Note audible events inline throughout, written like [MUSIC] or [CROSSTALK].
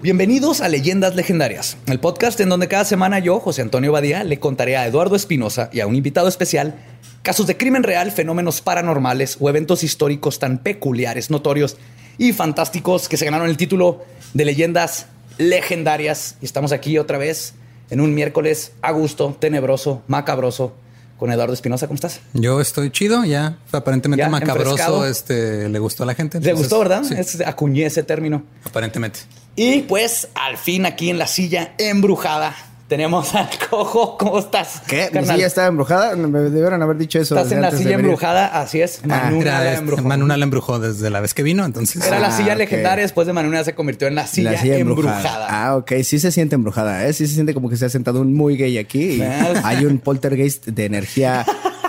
Bienvenidos a Leyendas Legendarias, el podcast en donde cada semana yo, José Antonio Badía, le contaré a Eduardo Espinosa y a un invitado especial casos de crimen real, fenómenos paranormales o eventos históricos tan peculiares, notorios y fantásticos que se ganaron el título de Leyendas Legendarias. Y estamos aquí otra vez en un miércoles a gusto, tenebroso, macabroso, con Eduardo Espinosa. ¿Cómo estás? Yo estoy chido, ya. Aparentemente Ya, macabroso, enfrescado. este, le gustó a la gente. ¿Te entonces, gustó, verdad? Sí, Es, acuñé ese término. aparentemente. Y pues al fin aquí en la silla embrujada tenemos [LAUGHS] al cojo. ¿Cómo estás? ¿Qué? ¿Mi carnal? silla estaba embrujada? Me debieron haber dicho eso. Estás en la silla embrujada, así es. Manuna Era, la este, embrujó. Manuna la embrujó desde la vez que vino, entonces. Era la Ah, silla ok. legendaria, después de Manuna se convirtió en la silla, La silla embrujada. embrujada. Ah, ok. Sí se siente embrujada, ¿eh? Sí se siente como que se ha sentado un muy gay aquí y Ah. hay un poltergeist de energía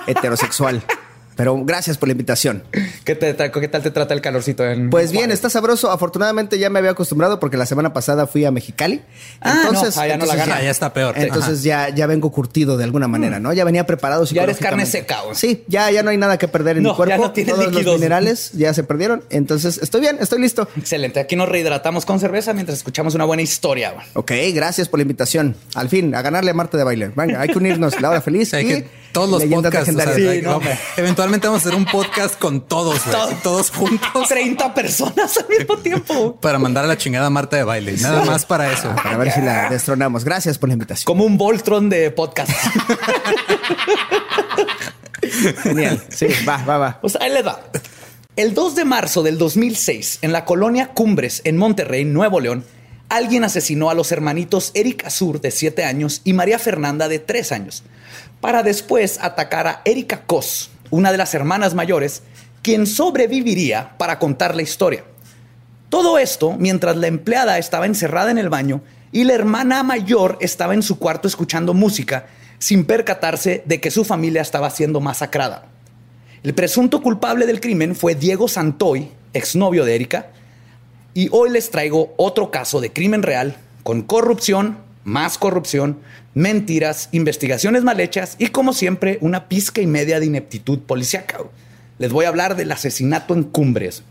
heterosexual. [LAUGHS] Pero gracias por la invitación. ¿Qué, te ¿Qué tal te trata el calorcito? En Pues bien, Juárez? está sabroso. Afortunadamente ya me había acostumbrado porque la semana pasada fui a Mexicali. Ah, entonces, no, allá no la gana. Ya, ya está peor. Entonces ya, ya vengo curtido de alguna manera, ¿no? Ya venía preparado Ya eres carne seca. Sí, ya, ya no hay nada que perder en No, mi cuerpo. ya no tienes Todos líquidos. los minerales ya se perdieron. Entonces estoy bien, estoy listo. Excelente. Aquí nos rehidratamos con cerveza mientras escuchamos una buena historia. Ok, gracias por la invitación. Al fin, a ganarle a Marta de baile. Venga, hay que unirnos. La hora feliz. Hay y que todos los leyendas podcasts. o sea, no, eventualmente vamos a hacer un podcast con todos, todos juntos 30 personas al mismo tiempo. para mandar a la chingada a Marta de baile. Nada más para eso. Para ver si la destronamos. Gracias por la invitación. Como un Voltron de podcast. [LAUGHS] Genial. Sí, va, va, va. Pues ahí les va. El 2 de marzo del 2006, en la colonia Cumbres, en Monterrey, Nuevo León, alguien asesinó a los hermanitos Eric Azur, de 7 años, y María Fernanda, de 3 años, para después atacar a Erika Cos, una de las hermanas mayores, quien sobreviviría para contar la historia. Todo esto mientras la empleada estaba encerrada en el baño y la hermana mayor estaba en su cuarto escuchando música sin percatarse de que su familia estaba siendo masacrada. El presunto culpable del crimen fue Diego Santoy, exnovio de Erika, y hoy les traigo otro caso de crimen real con corrupción, más corrupción, mentiras, investigaciones mal hechas y como siempre una pizca y media de ineptitud policíaca. Les voy a hablar del asesinato en Cumbres.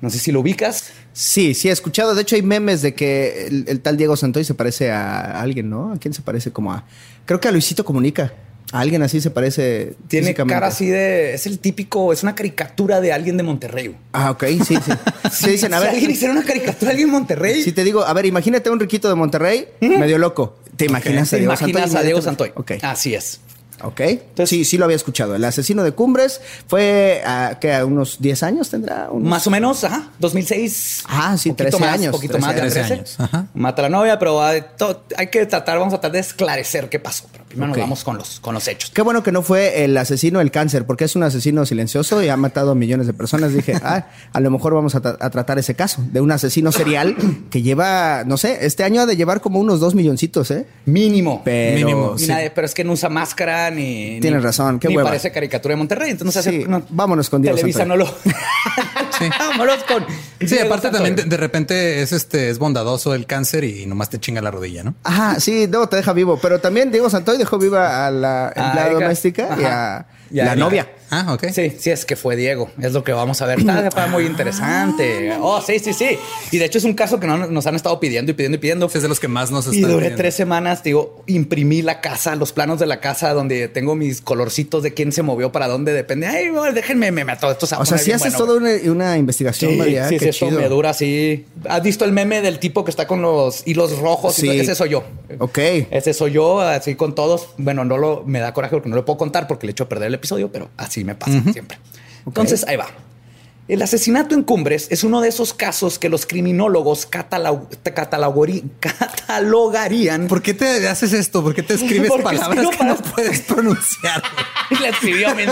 No sé si lo ubicas. Sí, sí, he escuchado. De hecho, hay memes de que el, el tal Diego Santoy se parece a alguien, ¿no? ¿A quién se parece? Como a. Creo que a Luisito Comunica. A alguien así se parece. Tiene cara así de. Es el típico, es una caricatura de alguien de Monterrey. Ah, ok, sí, sí. [LAUGHS] Se dicen, a si alguien hiciera una caricatura de alguien en Monterrey. Si te digo, a ver, imagínate a un riquito de Monterrey, medio loco. ¿Te imaginas ¿te a Diego imaginas Santoy? a Diego Santoy? Ok. Así es. Ok. sí, sí lo había escuchado. El asesino de Cumbres fue a, ¿qué, a unos 10 años tendrá. Unos- Más o menos, ajá, 2006. Ah, sí, Poquito 13 más, años, Poquito 13 más de años. 13 años, ajá. Mata a la novia, pero hay, que tratar, vamos a tratar de esclarecer qué pasó. Pero primero nos vamos con los, con los hechos. Qué bueno que no fue el asesino del cáncer, porque es un asesino silencioso y ha matado a millones de personas. Dije, [LAUGHS] ah, a lo mejor vamos a, tra- a tratar ese caso de un asesino serial que lleva, no sé, este año ha de llevar como unos dos milloncitos, ¿eh? Mínimo. Pero, Mínimo, Ni sí. nadie- pero es que no usa máscara ni. Tienes ni- razón, qué Ni hueva. parece caricatura de Monterrey. Entonces, Sí, hace- no, vámonos con Diego Televisa Santoy. no lo. [LAUGHS] Sí. Vámonos con. Sí, Diego aparte Santoy. también de, de repente es este es bondadoso el cáncer y nomás te chinga la rodilla, ¿no? Ajá, sí, no, te deja vivo. Pero también Diego Santoy dejó viva a la empleada Erika. doméstica y a Ajá. Y a la novia. Ah, ok. Sí, sí, es que fue Diego. Es lo que vamos a ver. Está, muy interesante. Oh, sí, sí, sí. Y de hecho es un caso que no- nos han estado pidiendo y pidiendo y pidiendo. Es de los que más nos Y están duré pidiendo. tres semanas, digo, imprimí la casa, los planos de la casa donde tengo mis colorcitos de quién se movió para dónde depende. Ay, bueno, déjenme, me meto esto. se va a O sea, bien haces bueno, toda una, una investigación, Sí, María. sí, sí, esto me dura así. ¿Has visto el meme del tipo que está con los hilos rojos? y Sí. todo? Ese soy yo. Ok. Ese soy yo, así con todos. Bueno, no lo me da coraje porque no lo puedo contar porque le echo a perder el episodio, pero así me pasa siempre. Entonces, ahí va. El asesinato en Cumbres es uno de esos casos que los criminólogos catalogarían. ¿Por qué te haces esto? ¿Por qué te escribes palabras que no palabras- puedes pronunciar? [LAUGHS] Y la escribió men.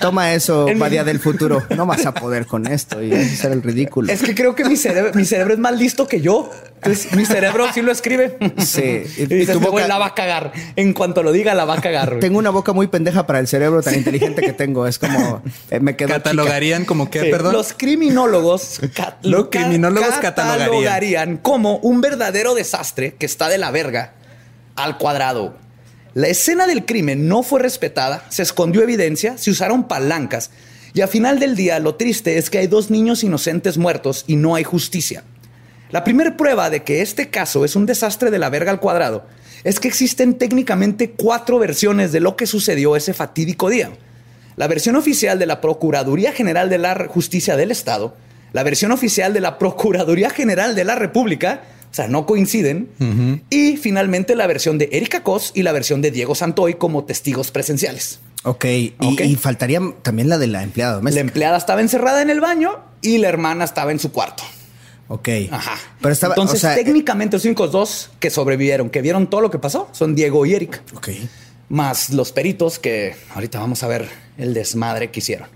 Toma eso, mi- María del futuro. No vas a poder con esto y vas a hacer el ridículo. Es que creo que mi cerebro, mi cerebro es más listo que yo. Entonces, mi cerebro sí lo escribe. Sí. Y Y dices, tu "Este güey boca- la va a cagar. En cuanto lo diga, la va a cagar. güey. Tengo una boca muy pendeja para el cerebro tan inteligente que tengo. Es como eh, me quedo chica. Catalogarían como que, Sí, perdón. Los criminólogos, [LAUGHS] Los lo ca- criminólogos catalogarían como un verdadero desastre que está de la verga al cuadrado. La escena del crimen no fue respetada, se escondió evidencia, se usaron palancas y al final del día lo triste es que hay dos niños inocentes muertos y no hay justicia. La primera prueba de que este caso es un desastre de la verga al cuadrado es que existen técnicamente cuatro versiones de lo que sucedió ese fatídico día. La versión oficial de la Procuraduría General de la Justicia del Estado, la versión oficial de la Procuraduría General de la República, o sea, no coinciden, y finalmente la versión de Erika Cos y la versión de Diego Santoy como testigos presenciales. Ok. Y, Ok. y faltaría también la de la empleada La empleada estaba encerrada en el baño y la hermana estaba en su cuarto. ok. Ajá. Pero estaba. Entonces, o sea, eh, técnicamente, los únicos dos que sobrevivieron, que vieron todo lo que pasó, son Diego y Erika. Ok. Más los peritos que ahorita vamos a ver el desmadre que hicieron.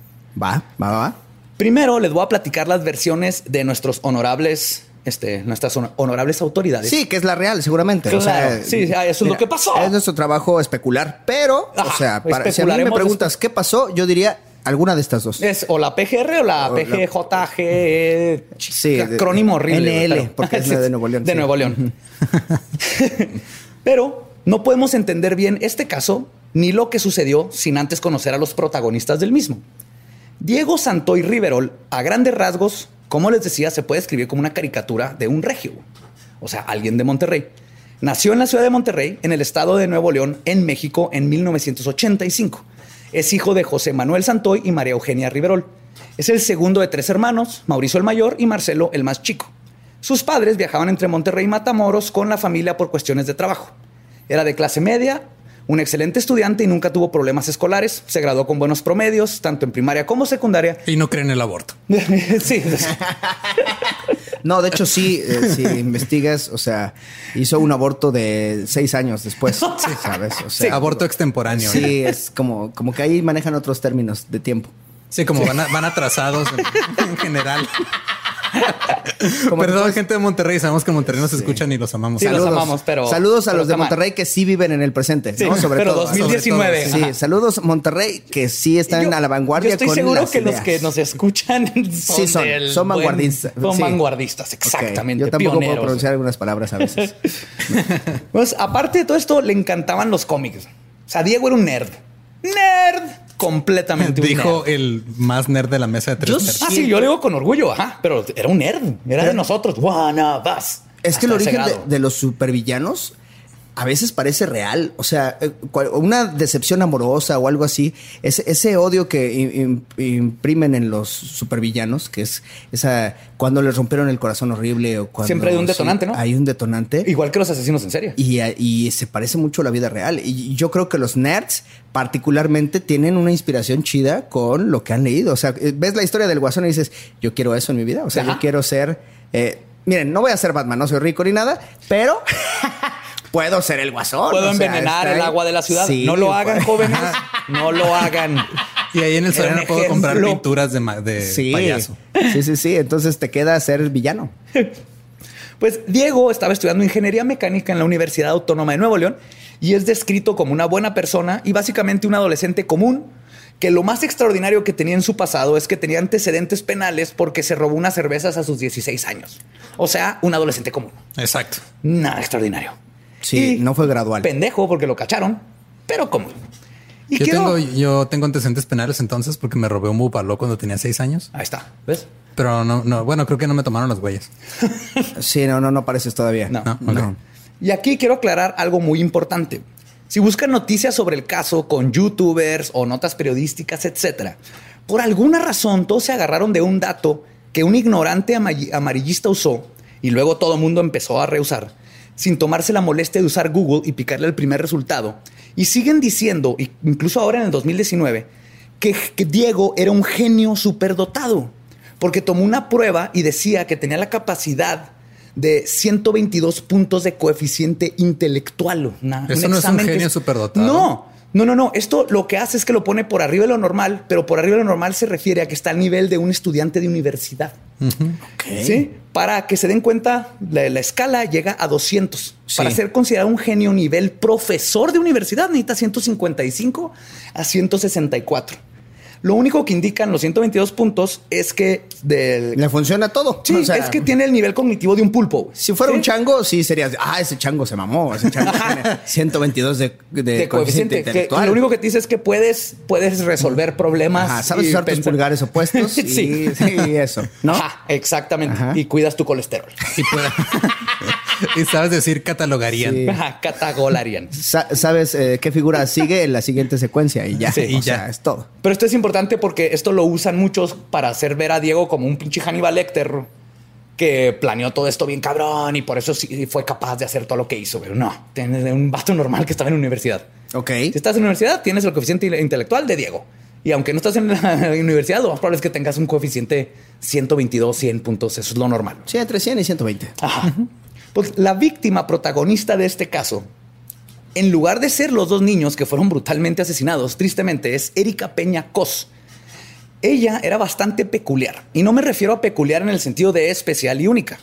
Va, va, va. Primero les voy a platicar las versiones de nuestros honorables, este, nuestras hon- honorables autoridades. Sí, que es la real, seguramente. O sea, sí, ah, eso es lo que pasó. Es nuestro trabajo especular. Pero, o sea, para, si a mí me preguntas qué pasó, yo diría alguna de estas dos. Es o la PGR o la O la- PGJG. Sí, acrónimo horrible. NL, pero- porque es [LAUGHS] la de Nuevo León, De sí. Nuevo León. [LAUGHS] pero no podemos entender bien este caso ni lo que sucedió sin antes conocer a los protagonistas del mismo. Diego Santoy Riverol, a grandes rasgos, como les decía, se puede escribir como una caricatura de un regio, o sea, alguien de Monterrey. Nació en la ciudad de Monterrey, en el estado de Nuevo León, en México, en 1985. Es hijo de José Manuel Santoy y María Eugenia Riverol. Es el segundo de tres hermanos, Mauricio el mayor y Marcelo el más chico. Sus padres viajaban entre Monterrey y Matamoros con la familia por cuestiones de trabajo. Era de clase media, un excelente estudiante y nunca tuvo problemas escolares. Se graduó con buenos promedios, tanto en primaria como secundaria. Y no creen el aborto. [LAUGHS] sí, [LAUGHS] No, de hecho, sí, eh, si investigas, o sea, hizo un aborto de seis años después, [LAUGHS] ¿sabes? O sea, Aborto extemporáneo. Sí, es como, como que ahí manejan otros términos de tiempo. Sí, como Van, a- van atrasados en, en general. [LAUGHS] Como Perdón, gente de Monterrey. Sabemos que en Monterrey nos escuchan y los amamos. Sí, los amamos, pero- Saludos a pero los de. Monterrey que sí viven en el presente, Sí, ¿no? Sobre pero todo. 2019. Sí, saludos Monterrey que sí están Yo- a la vanguardia Yo estoy con seguro las que los que nos escuchan son, Sí, son- del son buen- vanguardistas. Son Sí. vanguardistas, exactamente. Yo tampoco pioneros. puedo pronunciar algunas palabras a veces. [LAUGHS] Pues, aparte de todo esto, le encantaban los cómics. O sea, Diego era un nerd. ¡Nerd! Completamente un Dijo nerd. el más nerd de la mesa de tres Yo. Ah, sí, yo le digo con orgullo, ajá, pero era un nerd. Era de nosotros. One of us. Es que el origen de, de los supervillanos a veces parece real. O sea, eh, una decepción amorosa o algo así, ese, ese odio que im- im- imprimen en los supervillanos, que es esa cuando les rompieron el corazón horrible o cuando Siempre hay un sí, detonante, ¿no? Hay un detonante. Igual que los asesinos en serie. Y, a- y se parece mucho a la vida real. Y yo creo que los nerds, particularmente, tienen una inspiración chida con lo que han leído. O sea, eh, ves la historia del guasón y dices, yo quiero eso en mi vida. O sea, Ajá. yo quiero ser. eh, miren, no voy a ser Batman, no soy rico ni nada, pero [LAUGHS] puedo ser el guasón. Puedo O sea, envenenar el ahí. agua de la ciudad. Sí, no lo hagan, pues. jóvenes. No lo hagan. Y ahí en el un Soriana puedo comprar pinturas de, ma- de Sí, payaso. sí, sí, sí. Entonces te queda ser el villano. [LAUGHS] Pues Diego estaba estudiando ingeniería mecánica en la Universidad Autónoma de Nuevo León y es descrito como una buena persona y básicamente un adolescente común que lo más extraordinario que tenía en su pasado es que tenía antecedentes penales porque se robó unas cervezas a sus 16 años. O sea, un adolescente común. Exacto. Nada extraordinario. Sí, Y no fue gradual. Pendejo porque lo cacharon, pero común. Y Yo, tengo, yo tengo antecedentes penales entonces porque me robé un bupaló cuando tenía seis años. Ahí está, ¿ves? Pero no, no, bueno, creo que no me tomaron las [LAUGHS] huellas. Sí, no, no, no pareces todavía. No. No, ok. Y aquí quiero aclarar algo muy importante. Si buscan noticias sobre el caso con youtubers o notas periodísticas, etcétera, por alguna razón todos se agarraron de un dato que un ignorante ama- amarillista usó y luego todo el mundo empezó a reusar sin tomarse la molestia de usar Google y picarle el primer resultado. Y siguen diciendo, incluso ahora en el 2019, que, que Diego era un genio superdotado, porque tomó una prueba y decía que tenía la capacidad de 122 puntos de coeficiente intelectual. Una- Eso no es un que genio superdotado. No, no, no, no. Esto lo que hace es que lo pone por arriba de lo normal, pero por arriba de lo normal se refiere a que está al nivel de un estudiante de universidad. ¿Sí? Para que se den cuenta, la, la escala llega a 200. Para ser considerado un genio nivel profesor de universidad, necesita 155 a 164. Lo único que indican los 122 puntos es que del... Le funciona todo. Sí, O sea, es que tiene el nivel cognitivo de un pulpo. Si fuera ¿Sí? un chango, sí serías, ah, ese chango se mamó, ese chango [LAUGHS] tiene 122 de, de, de coeficiente coeficiente. que intelectual. lo único que te dice es que puedes, puedes resolver problemas. Ajá, sabes y usar tus pulgares opuestos [LAUGHS] y, sí. sí, eso, ¿no? Ajá, exactamente. Ajá. Y cuidas tu colesterol. Y, pueda- [LAUGHS] y sabes decir catalogarían. Sí. Ajá. Sa- sabes eh, qué figura sigue en la siguiente secuencia y ya, Sí, o y sea, ya. es todo. Pero esto es importante porque esto lo usan muchos para hacer ver a Diego como un pinche Hannibal Lecter que planeó todo esto bien cabrón y por eso sí fue capaz de hacer todo lo que hizo. Pero no, tienes un vato normal que estaba en la universidad. Ok. Si estás en la universidad, tienes el coeficiente intelectual de Diego. Y aunque no estás en la [LAUGHS] universidad, lo más probable es que tengas un coeficiente 122, 100 puntos. Eso es lo normal. Sí, entre 100 y 120. Ajá. Pues la víctima protagonista de este caso, en lugar de ser los dos niños que fueron brutalmente asesinados, tristemente es Erika Peña Cos. Ella era bastante peculiar. Y no me refiero a peculiar en el sentido de especial y única.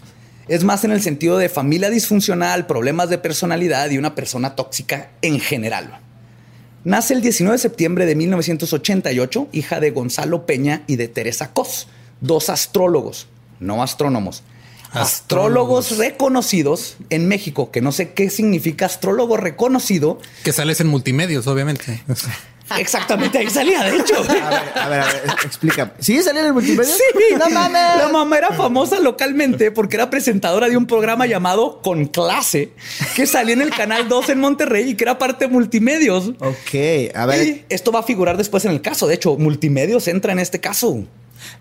Es más en el sentido de familia disfuncional, problemas de personalidad y una persona tóxica en general. Nace el 19 de septiembre de 1988, hija de Gonzalo Peña y de Teresa Cos, dos astrólogos, no astrónomos. Astrólogos reconocidos en México, que no sé qué significa astrólogo reconocido. Que sales en multimedios, obviamente. [LAUGHS] Exactamente ahí salía, de hecho. A ver, a ver, a ver, explica. ¿Sigue saliendo en el multimedia? Sí, no mames. La mamá era famosa localmente porque era presentadora de un programa llamado Con Clase, que salía en el canal 2 en Monterrey y que era parte de multimedios. Ok, a ver, Y esto va a figurar después en el caso. De hecho, multimedios entra en este caso.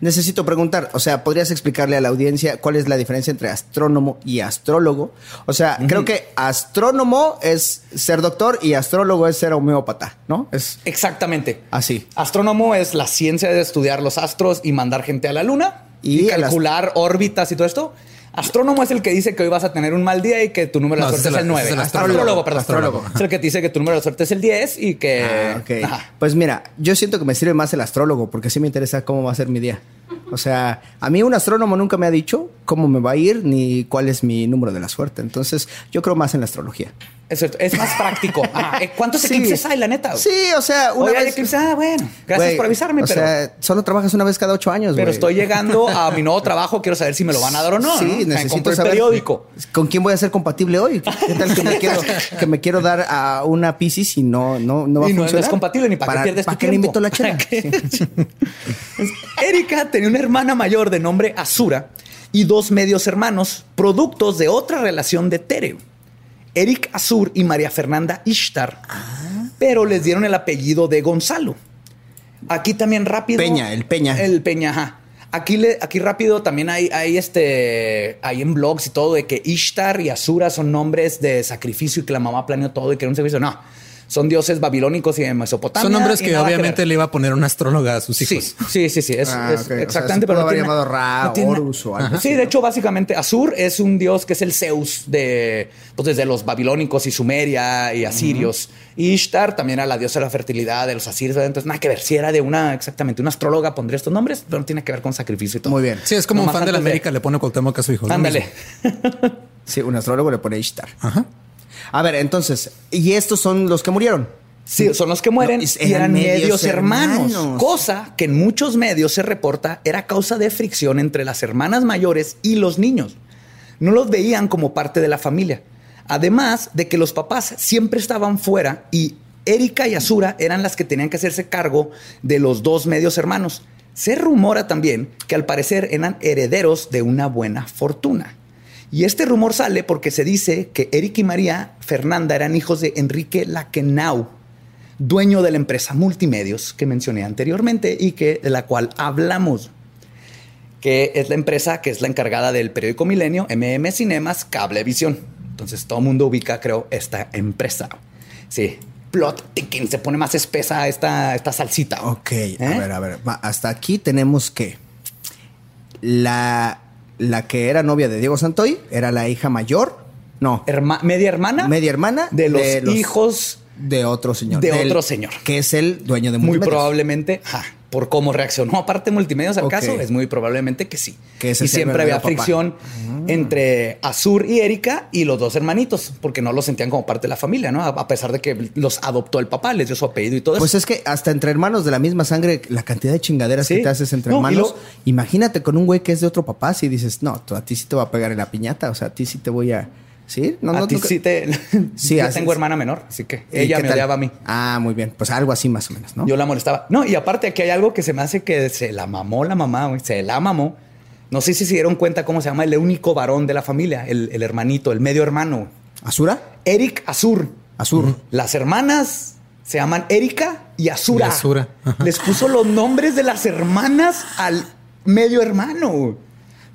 Necesito preguntar, o sea, ¿podrías explicarle a la audiencia cuál es la diferencia entre astrónomo y astrólogo? O sea, creo que astrónomo es ser doctor y astrólogo es ser homeópata, ¿no? Es Exactamente. así. Astrónomo es la ciencia de estudiar los astros y mandar gente a la luna Y calcular órbitas y todo esto. Astrónomo es el que dice que hoy vas a tener un mal día y que tu número de No, la ese suerte es el el- 9. ese es el astrólogo, astrólogo. perdón. Astrólogo. Es el que te dice que tu número de suerte es el 10 y que... Ah, ok. Ajá. Pues mira, yo siento que me sirve más el astrólogo porque sí me interesa cómo va a ser mi día. O sea, a mí un astrónomo nunca me ha dicho cómo me va a ir ni cuál es mi número de la suerte. Entonces, yo creo más en la astrología. Es, cierto, es más práctico. [LAUGHS] Ajá. Eh, ¿Cuántos Sí. eclipses hay, la neta? Sí, o sea, una hay vez... eclipses. Ah, bueno. Gracias por avisarme, o pero... sea, solo trabajas una vez cada ocho años, pero estoy llegando [LAUGHS] a mi nuevo trabajo. Quiero saber si me lo van a dar o no. Sí, ¿no? Necesito saber periódico. con quién voy a ser compatible hoy. ¿Qué tal que me quiero, [LAUGHS] que me quiero dar a una Pisces y no, no, no va y a no funcionar? es compatible ni para, qué pierdes ¿Para tu qué le tiempo. invito la chela? ¿Para? Sí. Erika tenía una hermana mayor de nombre Azura y dos medios hermanos, productos de otra relación de Tere. Eric Azur y María Fernanda Ishtar, pero les dieron el apellido de Gonzalo. Aquí también rápido. Peña, el Peña. El Peña, ajá. Aquí, le, aquí rápido también hay, hay este, hay en blogs y todo de que Ishtar y Asura son nombres de sacrificio y que la mamá planeó todo y que era un servicio. No, son dioses babilónicos y de Mesopotamia. Son nombres que obviamente le iba a poner una astróloga a sus hijos. sí, sí, sí. Es, Ah, es ok. O sea, exactamente. se pudo no haber tiene- llamado Ra, no tiene- Horus o algo Ajá. así, Sí, ¿no? de hecho, básicamente, Azur es un dios que es el Zeus de, pues desde los babilónicos y Sumeria y asirios. Y Ishtar también era la diosa de la fertilidad de los asirios. Entonces, nada que ver. Si era de una, exactamente, una astróloga pondría estos nombres, pero no tiene que ver con sacrificio y todo. Muy bien. Sí, es como un fan de la de- América le pone Cuauhtémoc a su hijo. Ándale. [LAUGHS] Sí, un astrólogo le pone Ishtar. Ajá. A ver, entonces, ¿y estos son los que murieron? Sí, son los que mueren No, es- y eran eran medios medios hermanos. hermanos. Cosa que en muchos medios se reporta era causa de fricción entre las hermanas mayores y los niños. No los veían como parte de la familia. Además de que los papás siempre estaban fuera y Erika y Azura eran las que tenían que hacerse cargo de los dos medios hermanos. Se rumora también que al parecer eran herederos de una buena fortuna. Y este rumor sale porque se dice que Eric y María Fernanda eran hijos de Enrique Laquenau, dueño de la empresa Multimedios que mencioné anteriormente y que de la cual hablamos, que es la empresa que es la encargada del periódico Milenio, MM Cinemas, Cablevisión. Entonces todo el mundo ubica, creo, esta empresa. Sí, plot ticking, se pone más espesa esta, esta salsita. Ok, ¿Eh? a ver, a ver. hasta aquí tenemos que la, la que era novia de Diego Santoy era la hija mayor. No, Herma- media hermana. media hermana de los, hijos de otro señor. de del- otro señor. Que es el dueño de Muy probablemente. ajá. Por cómo reaccionó aparte Multimedios al caso, es muy probablemente que sí. Que ese y siempre había papá. fricción entre Azur y Erika y los dos hermanitos, porque no los sentían como parte de la familia, ¿no? A pesar de que los adoptó el papá, les dio su apellido y todo Pues eso. es que hasta entre hermanos de la misma sangre, la cantidad de chingaderas Sí. que te haces entre No, hermanos. lo- Imagínate con un güey que es de otro papá, si dices, no, tú- a ti sí te va a pegar en la piñata, o sea, a ti sí te voy a. ¿Sí? No, a no, ti nunca- sí te... [LAUGHS] Sí, [LAUGHS] yo tengo hermana menor, así que ¿Y ella me tal? odiaba a mí. Ah, muy bien. Pues algo así más o menos, ¿no? Yo la molestaba. No, y aparte aquí hay algo que se me hace que se la mamó la mamá, güey. Se la mamó. No sé si se dieron cuenta cómo se llama el único varón de la familia, el, el hermanito, el medio hermano. ¿Azura? Eric Azur. Azur. Las hermanas se llaman Erika y Azura. Y Azura. Les puso los nombres de las hermanas al medio hermano.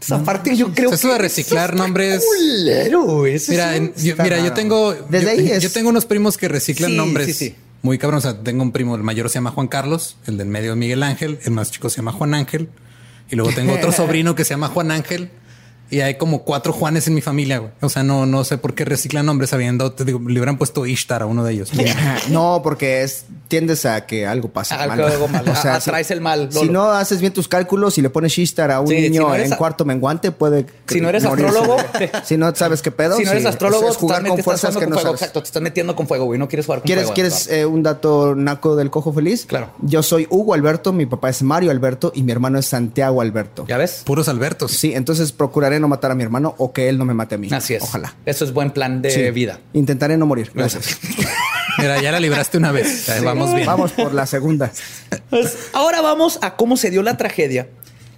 Entonces, aparte, yo creo Eso que de reciclar nombres- culero. Eso Mira, en- yo, mira, yo tengo. Desde yo, ahí es- yo tengo unos primos que reciclan Sí, nombres sí, sí. muy cabrón. O sea, tengo un primo, el mayor se llama Juan Carlos, el del medio Miguel Ángel, el más chico se llama Juan Ángel. Y luego tengo otro [LAUGHS] sobrino que se llama Juan Ángel. Y hay como cuatro Juanes en mi familia, güey. O sea, no, no sé por qué reciclan nombres habiendo, te digo, le hubieran puesto Ishtar a uno de ellos. [LAUGHS] No, porque es, tiendes a que algo pase Algo- mal. algo mal. [LAUGHS] A- atraes el mal, Si no haces bien tus cálculos y le pones Shishtar a un Sí, si niño no en a- cuarto menguante, puede. Si no eres morirse. astrólogo. [LAUGHS] si no sabes qué pedo. si no eres astrólogo, es, jugar con fuerzas que con no fuego. sabes. Exacto, te estás metiendo con fuego, güey. No quieres jugar con ¿Quieres, fuego. ¿quieres eh, un dato naco del cojo feliz? Claro. Yo soy Hugo Alberto, mi papá es Mario Alberto y mi hermano es Santiago Alberto. ¿Ya ves? Puros Albertos. Sí, entonces procuraré no matar a mi hermano o que él no me mate a mí. Así es. Ojalá. Eso es buen plan de Sí. vida. Intentaré no morir. Gracias. [LAUGHS] Mira, ya la libraste una vez. Vamos bien. Vamos por la segunda. Pues, ahora vamos a cómo se dio la tragedia.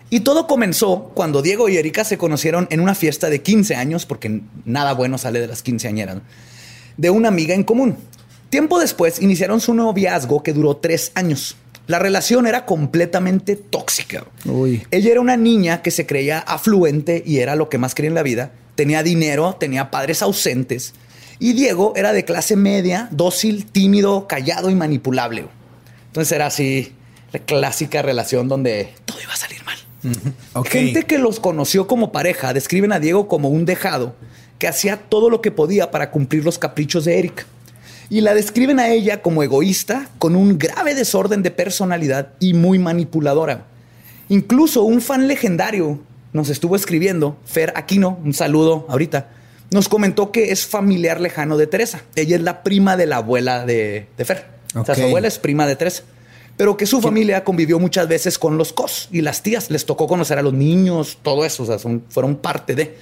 Y todo comenzó cuando Diego y Erika se conocieron en una fiesta de 15 años, porque nada bueno sale de las quinceañeras, de una amiga en común. Tiempo después iniciaron su noviazgo que duró tres años. La relación era completamente tóxica. Uy. Ella era una niña que se creía afluente y era lo que más quería en la vida. Tenía dinero, tenía padres ausentes. Y Diego era de clase media, dócil, tímido, callado y manipulable. Entonces era así, la clásica relación donde todo iba a salir mal. Gente que los conoció como pareja describen a Diego como un dejado que hacía todo lo que podía para cumplir los caprichos de Erika. Y la describen a ella como egoísta, con un grave desorden de personalidad y muy manipuladora. Incluso un fan legendario nos estuvo escribiendo, Fer Aquino, un saludo ahorita, nos comentó que es familiar lejano de Teresa. Ella es la prima de la abuela de, de Fer. O sea, su abuela es prima de Teresa. Pero que su familia convivió muchas veces con los cos y las tías. Les tocó conocer a los niños, todo eso. O sea, son- fueron parte de.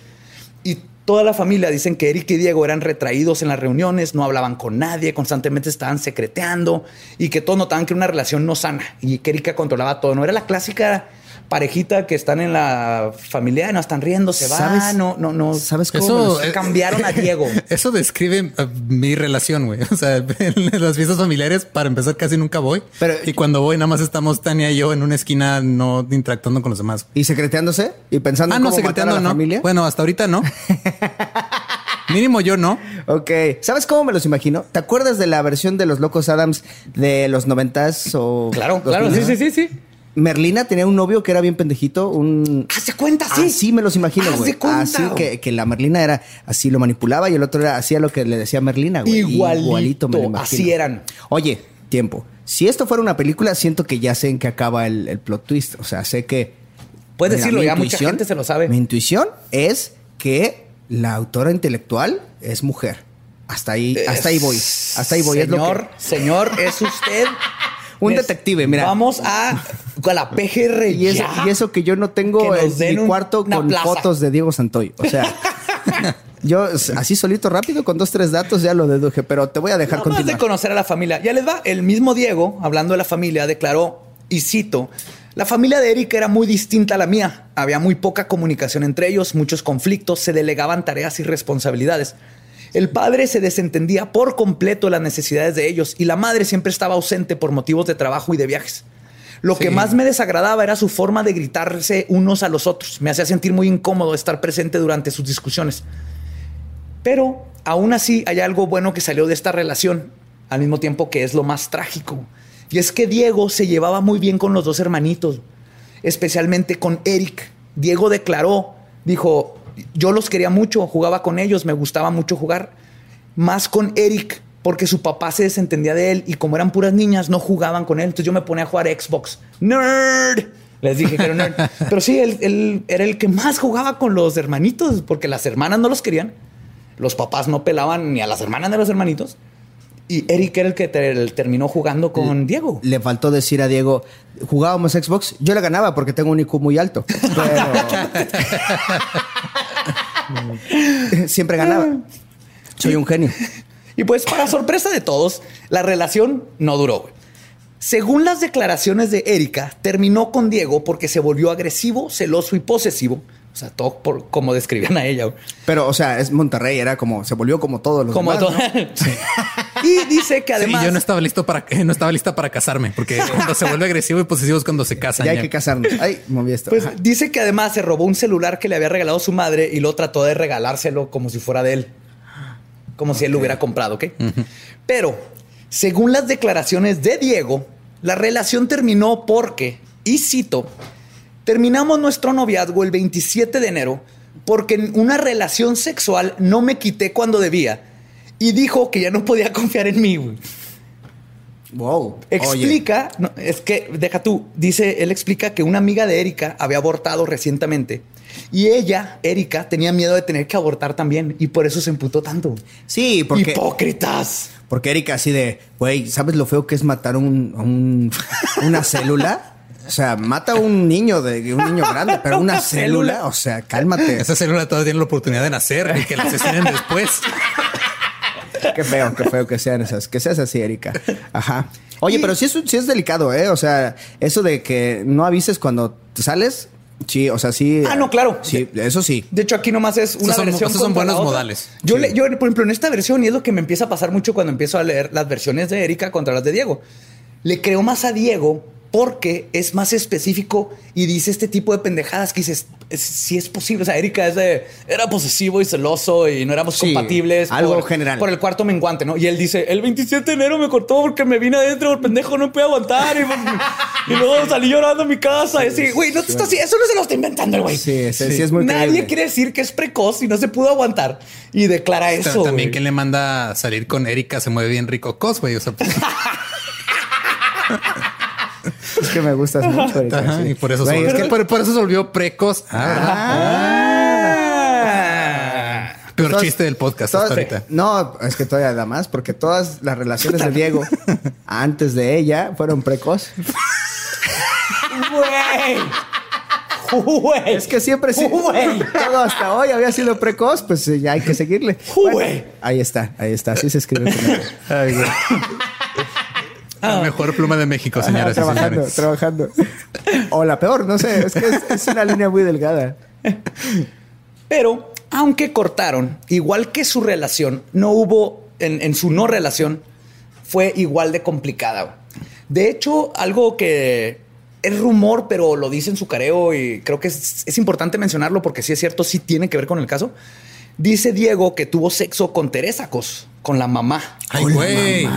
Y toda la familia dicen que Eric y Diego eran retraídos en las reuniones, no hablaban con nadie, constantemente estaban secreteando y que todos notaban que era una relación no sana y que Erika controlaba todo. No era la clásica parejita que están en la familia, no están riendo, se van, ¿Sabes? no, no, no. ¿Sabes cómo? Eso me los- cambiaron a Diego. [LAUGHS] Eso describe eh, mi relación, güey. [LAUGHS] O sea, en las fiestas familiares, para empezar, casi nunca voy. Pero- y cuando voy, nada más estamos Tania y yo en una esquina, no interactuando con los demás. ¿Y secreteándose? ¿Y pensando Ah, en no, cómo matar a secretando, la no. familia? Bueno, hasta ahorita no. [LAUGHS] Mínimo yo no. Ok. ¿Sabes cómo me los imagino? ¿Te acuerdas de la versión de los Locos Adams de los noventas o... Claro, claro, sí, sí, sí, sí. Merlina tenía un novio que era bien pendejito, un... Haz de cuenta, sí. Así me los imagino, güey. Así que, que la Merlina era así, lo manipulaba y el otro era hacía lo que le decía Merlina, güey. Igualito, me lo imagino. así eran. Oye, tiempo. Si esto fuera una película, siento que ya sé en qué acaba el, el plot twist. O sea, sé que. Puedes Mira, decirlo, ya mucha gente se lo sabe. Mi intuición es que la autora intelectual es mujer. Hasta ahí, hasta ahí voy. Hasta ahí voy. es lo Señor, que- señor, es usted. [LAUGHS] Un detective, mira. Vamos a, a la PGR. y, eso, ya. y eso que yo no tengo en mi un- cuarto con plaza. fotos de Diego Santoy. O sea, [LAUGHS] yo así solito rápido con dos, tres datos ya lo deduje, pero te voy a dejar más de conocer a la familia. Ya les va. El mismo Diego, hablando de la familia, declaró, y cito, la familia de Erika era muy distinta a la mía. Había muy poca comunicación entre ellos, muchos conflictos, se delegaban tareas y responsabilidades. El padre se desentendía por completo de las necesidades de ellos y la madre siempre estaba ausente por motivos de trabajo y de viajes. Lo que más me desagradaba era su forma de gritarse unos a los otros. Me hacía sentir muy incómodo estar presente durante sus discusiones. Pero aún así hay algo bueno que salió de esta relación, al mismo tiempo que es lo más trágico. Y es que Diego se llevaba muy bien con los dos hermanitos, especialmente con Eric. Diego declaró, dijo, yo los quería mucho, jugaba con ellos, me gustaba mucho jugar, más con Eric, porque su papá se desentendía de él y como eran puras niñas, no jugaban con él. Entonces yo me ponía a jugar Xbox. ¡Nerd! Les dije que era nerd. [LAUGHS] Pero sí, él, él era el que más jugaba con los hermanitos, porque las hermanas no los querían. Los papás no pelaban ni a las hermanas de los hermanitos. Y Eric era el que ter- terminó jugando con Diego. Le faltó decir a Diego, jugábamos Xbox, yo le ganaba porque tengo un IQ muy alto. Pero... [LAUGHS] Siempre ganaba. Soy un genio. Y pues, para sorpresa de todos, la relación no duró. Según las declaraciones de Erika, terminó con Diego porque se volvió agresivo, celoso y posesivo. O sea, todo por como describían a ella. Pero, o sea, es Monterrey, era como, se volvió como todos los Como demás, todo. ¿no? [LAUGHS] Y dice que Sí, además. yo no estaba listo para no estaba lista para casarme, porque cuando se vuelve agresivo y posesivo es cuando se casan. Ya hay ya. que casarnos. Ay, moví esto. Pues Ajá. dice que además se robó un celular que le había regalado su madre y lo trató de regalárselo como si fuera de él. Como si él lo hubiera comprado, ¿ok? Pero, según las declaraciones de Diego, la relación terminó porque, y cito, terminamos nuestro noviazgo el 27 de enero porque en una relación sexual no me quité cuando debía y dijo que ya no podía confiar en mí. güey. Wow. Explica, no, es que deja tú, dice, él explica que una amiga de Erika había abortado recientemente y ella, Erika, tenía miedo de tener que abortar también y por eso se emputó tanto. Sí, porque, Hipócritas. porque Erika así de, güey, ¿sabes lo feo que es matar un, a un- una célula? O sea, mata a un niño de un niño grande, pero una [LAUGHS] Una célula, célula. o sea, cálmate. Esa célula todavía tiene la oportunidad de nacer y que la asesinen después. [LAUGHS] Qué feo, qué feo que sean esas, que seas así, Erika. Ajá. Oye, pero sí es, sí es delicado, ¿eh? O sea, eso de que no avises cuando te sales, sí, o sea, sí. Ah, no, claro. Sí, eso sí. De hecho, aquí nomás es una son- versión. esos son buenos modales. Yo, Sí. le- yo, por ejemplo, en esta versión, y es lo que me empieza a pasar mucho cuando empiezo a leer las versiones de Erika contra las de Diego, le creo más a Diego porque es más específico y dice este tipo de pendejadas que dices, es- si es posible. O sea, Erika es de, era posesivo y celoso y no éramos Sí, compatibles. algo por, general. Por el cuarto menguante, ¿no? Y él dice, el 27 de enero me cortó porque me vine adentro, el pendejo no pude aguantar. Y, y luego [LAUGHS] salí llorando a mi casa. Y así, güey, no te estás, eso no se lo está inventando el güey. Sí, sí, sí es muy Nadie creíble. quiere decir que es precoz y no se pudo aguantar. Y declara Ta- eso. También quien le manda a salir con Erika se mueve bien rico cos, güey. O sea, pues, [LAUGHS] Es que me gustas mucho, Erika. ajá, sí. y por eso, Güey, se, es que por, por eso se volvió precoz. Ah. Ah. Peor todas- chiste del podcast todas- hasta ahorita. No, es que todavía da más, porque todas las relaciones de Diego [LAUGHS] antes de ella fueron precoz. Güey. Güey. Es que siempre sí. Güey. Todo hasta hoy había sido precoz, pues ya hay que seguirle. Güey. Bueno, ahí está, ahí está. Así se escribe. él. [LAUGHS] Ay, güey. La mejor pluma de México, señoras y trabajando, señores. trabajando. O la peor, no sé. Es que es, es una línea muy delgada. Pero, aunque cortaron, igual que su relación, no hubo, en, en su no relación, fue igual de complicada. De hecho, algo que es rumor, pero lo dice en su careo y creo que es, es importante mencionarlo porque sí es cierto, sí tiene que ver con el caso. Dice Diego que tuvo sexo con Teresa Cos, con la mamá. Ay, güey.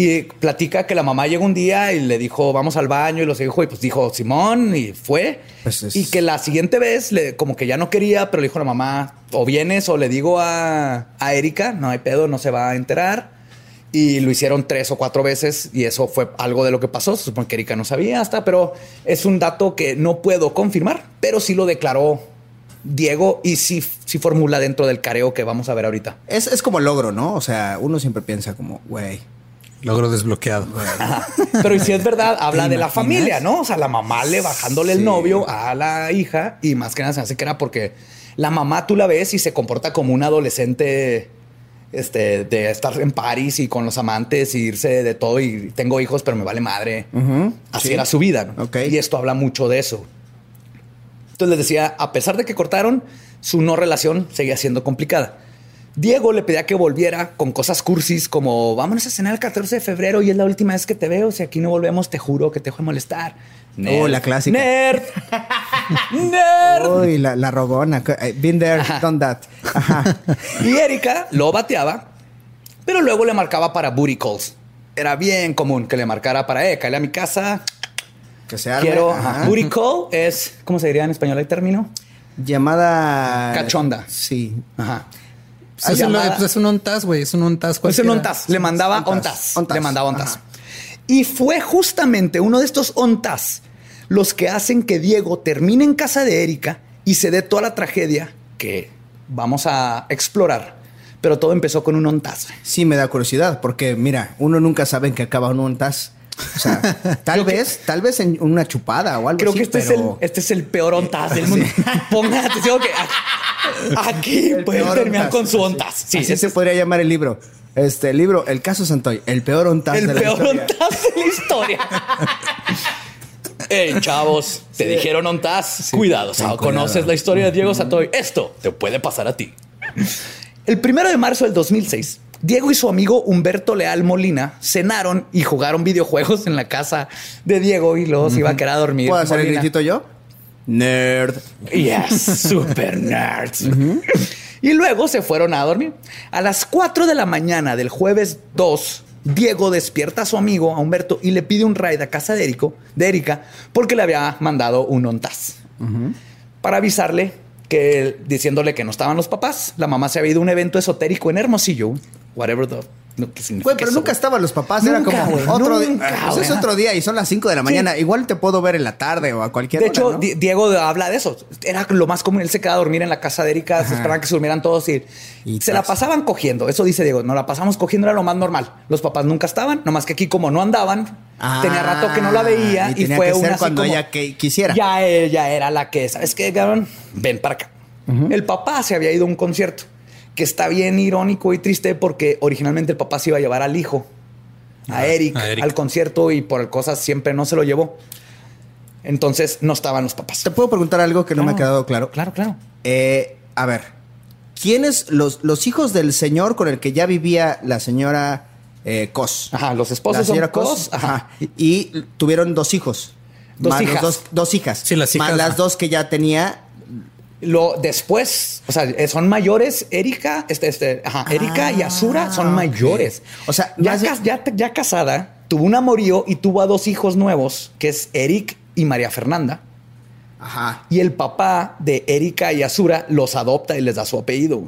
Y platica que la mamá llegó un día y le dijo, vamos al baño, y los dijo, y pues dijo Simón, y fue. Pues es- Y que la siguiente vez, le, como que ya no quería, pero le dijo a la mamá, o vienes o le digo a, a Erika, no hay pedo, no se va a enterar. Y lo hicieron tres o cuatro veces y eso fue algo de lo que pasó. Se supone que Erika no sabía hasta, pero es un dato que no puedo confirmar, pero sí lo declaró Diego y sí, sí formula dentro del careo que vamos a ver ahorita. Es, es como logro, ¿no? O sea, uno siempre piensa como, güey. Logro desbloqueado. Pero y si es verdad, habla ¿Te de la familia, ¿no? O sea, la mamá le bajándole el novio a la hija y más que nada se hace que era porque la mamá tú la ves y se comporta como un adolescente este, de estar en París y con los amantes y irse de todo y tengo hijos, pero me vale madre. Así sí. era su vida. ¿no? Y esto habla mucho de eso. Entonces les decía, a pesar de que cortaron, su no relación seguía siendo complicada. Diego le pedía que volviera con cosas cursis como vámonos a cenar el 14 de febrero y es la última vez que te veo. Si aquí no volvemos, te juro que te dejo de molestar. Oh, la clásica. Nerd. [LAUGHS] Nerd. Uy, la, la rogona. Eh, Been there, done that. Ajá. [LAUGHS] Y Erika lo bateaba, pero luego le marcaba para booty calls. Era bien común que le marcara para, eh, cállate a mi casa. Que se arme. Quiero. Ajá. ajá. Booty call es, ¿cómo se diría en español el término? Llamada. Cachonda. Sí. Ajá. Pues es, llamada- es un ontas, güey. Es un ontas. Es un ontas. Le mandaba Ontas. Le mandaba ontas. Y fue justamente uno de estos ontas los que hacen que Diego termine en casa de Erika y se dé toda la tragedia que vamos a explorar. Pero todo empezó con un ontas. Sí me da curiosidad, porque mira, uno nunca sabe en qué acaba un ontas. O sea, [LAUGHS] tal vez, tal vez en una chupada o algo Creo así, que este, pero... es el, este es el peor ontas del mundo. [LAUGHS] Pongan atención que aquí El pueden peor terminar ontas. con su ontas. Sí, Así ese se es podría llamar el libro. Este el libro, El caso Santoy, el peor ontas el de la peor historia. ontas de la historia. [LAUGHS] Ey, chavos, te dijeron ontas. Cuidado, conoces la historia de Diego Santoy. Esto te puede pasar a ti. El primero de marzo del 2006, Diego y su amigo Humberto Leal Molina cenaron y jugaron videojuegos en la casa de Diego y luego se iba a quedar a dormir. ¿Puedo hacer el gritito yo? Nerd. Yes, super nerds. Y luego se fueron a dormir. A las 4 de la mañana del jueves 2, Diego despierta a su amigo, a Humberto, y le pide un ride a casa de, Erico, de Erika porque le había mandado un ontaz. Para avisarle que, diciéndole que no estaban los papás, la mamá se había ido a un evento esotérico en Hermosillo, whatever the... No, ¿qué significa Güey, pero eso, nunca güey? estaban los papás, Nunca, era como güey, otro día. Pues es otro día y son las 5 de la mañana. Igual te puedo ver en la tarde o a cualquier De hora, hecho, Diego habla de eso. Era lo más común. Él se quedaba a dormir en la casa de Erika, se esperaban que se durmieran todos y, Y se la pasaban cogiendo. Eso dice Diego. No la pasamos cogiendo, era lo más normal. Los papás nunca estaban, nomás que aquí, como no andaban, Ah, tenía rato que no la veía y fue que una así cuando como, ella que- quisiera. Ya ella era la que, ¿sabes qué, cabrón? Ven para acá. El papá se había ido a un concierto que está bien irónico y triste porque originalmente el papá se iba a llevar al hijo, a Eric, a Eric. al concierto y por cosas siempre no se lo llevó. Entonces no estaban los papás. ¿Te puedo preguntar algo que no me ha quedado claro? Claro, claro. Eh, a ver, ¿quiénes los, los hijos del señor con el que ya vivía la señora eh, Cos? Ajá, los esposos la señora son Cos. Cos, ajá. Ajá. Y tuvieron dos hijos. Dos Más los hijas. Dos, dos hijas. Sí, las Más hijas, las ajá. dos que ya tenía. Lo después, o sea, eh, son mayores. Erika, este, este, ajá, Erika y Azura son ok. mayores. O sea, ya, ya, ya casada, tuvo un amorío y tuvo a dos hijos nuevos, que es Eric y María Fernanda. Ajá. Y el papá de Erika y Azura los adopta y les da su apellido.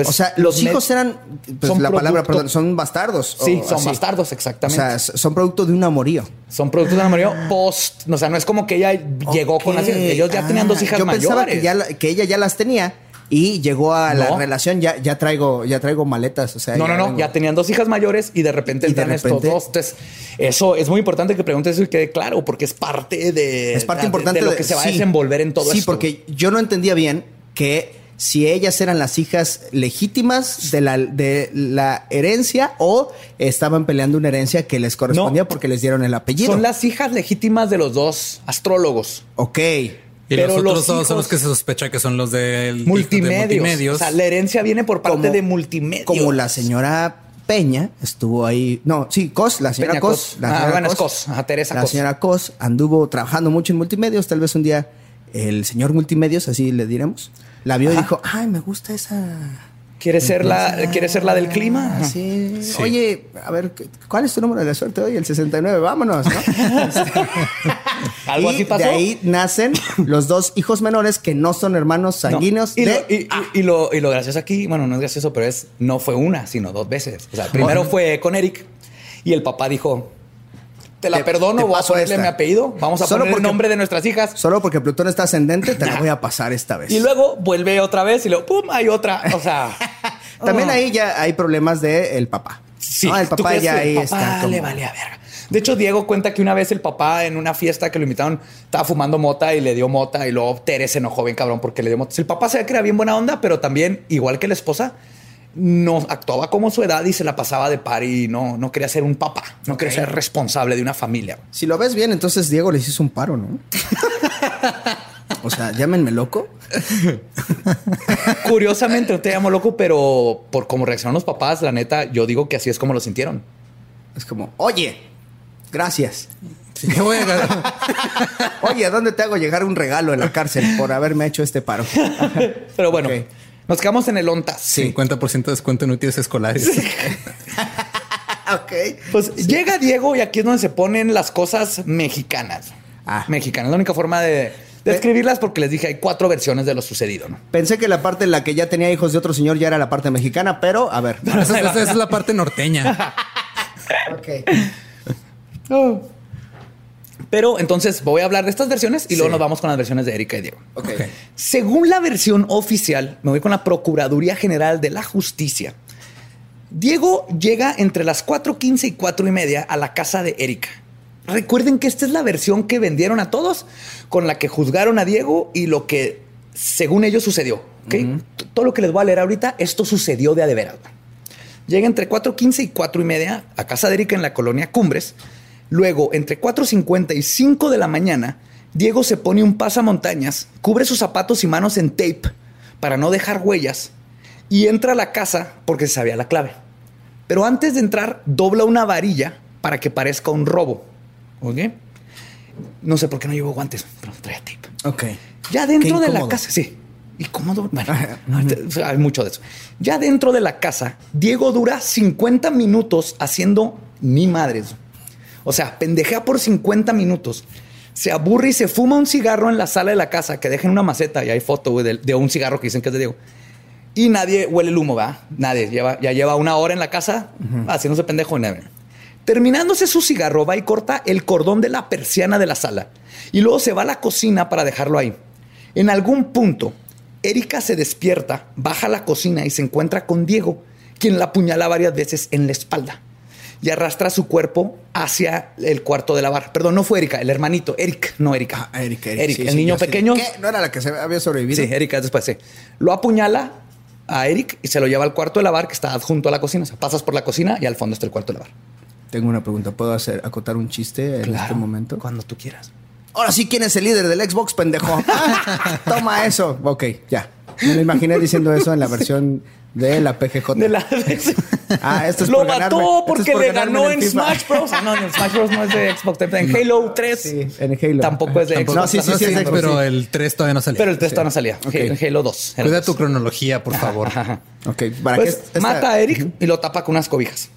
Entonces, O sea, los hijos eran, pues son la palabra, producto- perdón, son bastardos. Sí, o son así. bastardos, O exactamente. sea, s- son producto de un amorío. son productos de amorío post. O sea, no es como que ella llegó con las Ok. Ellos ya tenían dos Ah, hijas Yo mayores. pensaba que, ya la- que ella ya las tenía y llegó a la relación, ya, ya traigo, ya traigo maletas. O sea, No, no, no. Ya tenían dos hijas mayores y de repente entran estos dos. Entonces, eso es muy importante que preguntes eso y quede claro, porque es parte de, Es parte de- importante de lo que se va sí. a desenvolver en todo Sí, esto. porque yo no entendía bien que si ellas eran las hijas legítimas de la, de la herencia o estaban peleando una herencia que les correspondía No. porque les dieron el apellido. son las hijas legítimas de los dos astrólogos. Ok. Y Pero los otros los dos son los que se sospecha que son los del de Multimedios. multimedios. O sea, la herencia viene por parte Como- de multimedios. Como la señora Peña estuvo ahí. No, sí, Cos, la señora Peña Cos. Cos. La Ah, señora bueno, es Cos. Ajá, Teresa la Cos. señora Cos anduvo trabajando mucho en multimedios. Tal vez un día el señor multimedios, así le diremos, la vio y dijo, ay, me gusta esa... ¿Quiere ser la, ¿quiere ser la del clima? Ah, Sí. Oye, a ver, ¿cuál es tu número de la suerte hoy? El 69, vámonos, ¿no? [LAUGHS] Algo y así pasó. De ahí nacen los dos hijos menores que no son hermanos No. sanguíneos Y, de... lo, y, y- y lo, y lo gracioso aquí, bueno, no es gracioso, pero es no fue una, sino dos veces. O sea, primero fue con Eric y el papá dijo: Te la Te- perdono, te voy a ponerle esta. mi apellido, vamos a Solo poner porque- el nombre de nuestras hijas. Solo porque Plutón está ascendente, te la voy a pasar esta vez. Y luego vuelve otra vez y luego, ¡pum! Hay otra. O sea, [LAUGHS] También ah. ahí ya hay problemas del el papá. Sí, No, el ¿tú papá ya ahí papá está como... le vale a verga. De hecho, Diego cuenta que una vez el papá en una fiesta que lo invitaron estaba fumando mota y le dio mota y luego Tere se enojó bien cabrón porque le dio mota. El papá se ve que era bien buena onda, pero también, igual que la esposa, no actuaba como su edad y se la pasaba de par y no, no quería ser un papá, no quería ser responsable de una familia. Si lo ves bien, entonces Diego les hizo un paro, ¿no? o sea, llámenme loco. Curiosamente, no te llamo loco, pero por cómo reaccionaron los papás, la neta, yo digo que así es como lo sintieron. Es como, oye, gracias. Sí, yo voy a- Oye, ¿a dónde te hago llegar un regalo en la cárcel por haberme hecho este paro? [LAUGHS] Pero bueno. Nos quedamos en el ONTAS. 50% de descuento en útiles escolares. [LAUGHS] ok. Pues llega Diego y aquí es donde se ponen las cosas mexicanas. Ah. Mexicanas. La única forma de, describirlas porque les dije hay cuatro versiones de lo sucedido, ¿no? Pensé que la parte en la que ya tenía hijos de otro señor ya era la parte mexicana, pero a ver. Esa, esa es la parte norteña. [LAUGHS] [LAUGHS] Pero entonces voy a hablar de estas versiones y luego nos vamos con las versiones de Erika y Diego. Ok. Ok. Según la versión oficial, me voy con la Procuraduría General de la Justicia. Diego llega entre las 4.15 y 4 y media a la casa de Erika. Recuerden que esta es la versión que vendieron a todos, con la que juzgaron a Diego y lo que, según ellos, sucedió. ¿ok? T- Todo lo que les voy a leer ahorita, esto sucedió de a de veras. Llega entre 4.15 y 4 y media a casa de Erika en la colonia Cumbres. Luego, entre 4.50 y 5 de la mañana, Diego se pone un pasamontañas, cubre sus zapatos y manos en tape para no dejar huellas y entra a la casa porque se sabía la clave. Pero antes de entrar, dobla una varilla para que parezca un robo. ¿Ok? No sé por qué no llevo guantes, pero traía tape. Ok. Ya dentro de la casa, sí. Y cómodo. Bueno, hay mucho de eso. Ya dentro de la casa, Diego dura 50 minutos haciendo ni madres. O sea, pendejea por 50 minutos. Se aburre y se fuma un cigarro en la sala de la casa que deja en una maceta y hay foto güey, de, de un cigarro que dicen que es de Diego. Y nadie huele el humo, ¿verdad? Nadie. Lleva, ya lleva una hora en la casa haciéndose pendejo. Nadie. Terminándose su cigarro, va y corta el cordón de la persiana de la sala. Y luego se va a la cocina para dejarlo ahí. En algún punto, Erika se despierta, baja a la cocina y se encuentra con Diego, quien la apuñala varias veces en la espalda. Y arrastra su cuerpo hacia el cuarto de lavar. Perdón, no fue Erika, el hermanito. Eric, no Erika. Ah, Erika, Eric, sí, el sí, niño pequeño. ¿Qué? ¿No era la que se había sobrevivido? Sí, Erika es después, sí. Lo apuñala a Eric y se lo lleva al cuarto de lavar que está adjunto a la cocina. O sea, pasas por la cocina y al fondo está el cuarto de lavar. Tengo una pregunta. ¿Puedo hacer acotar un chiste en este momento? Cuando tú quieras. Ahora sí, ¿quién es el líder del Xbox, pendejo? [LAUGHS] Toma eso. Ok, ya. Me lo imaginé diciendo eso en la versión de la PGJ. De la... [LAUGHS] Ah, esto es Lo por mató es porque por le ganó en. Smash Bros. Ah, no, en Smash Bros. no es de Xbox. En Halo 3. Sí, en Halo. Tampoco es de Tampoco. Xbox. No, sí, sí, sí, es de Xbox, pero sí. el 3 todavía no salió. Pero el 3 todavía no salía. Ok. En Halo 2. Halo Cuida 2. tu cronología, por favor. Ok, para Pues que esta- mata a Eric y lo tapa con unas cobijas.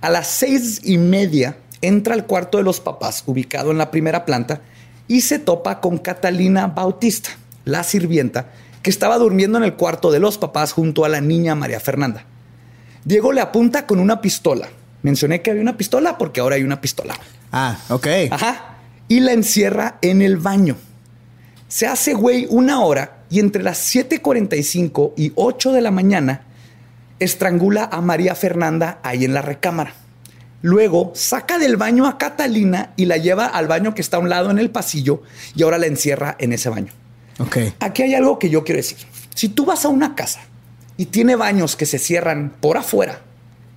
A las seis y media entra al cuarto de los papás, ubicado en la primera planta, y se topa con Catalina Bautista, la sirvienta, que estaba durmiendo en el cuarto de los papás junto a la niña María Fernanda. Diego le apunta con una pistola. Mencioné que había una pistola porque ahora hay una pistola. Ah, ok. Ajá. Y la encierra en el baño. Se hace güey una hora y entre las 7:45 y 8 de la mañana estrangula a María Fernanda ahí en la recámara. Luego saca del baño a Catalina y la lleva al baño que está a un lado en el pasillo y ahora la encierra en ese baño. Ok. Aquí hay algo que yo quiero decir. Si tú vas a una casa y tiene baños que se cierran por afuera,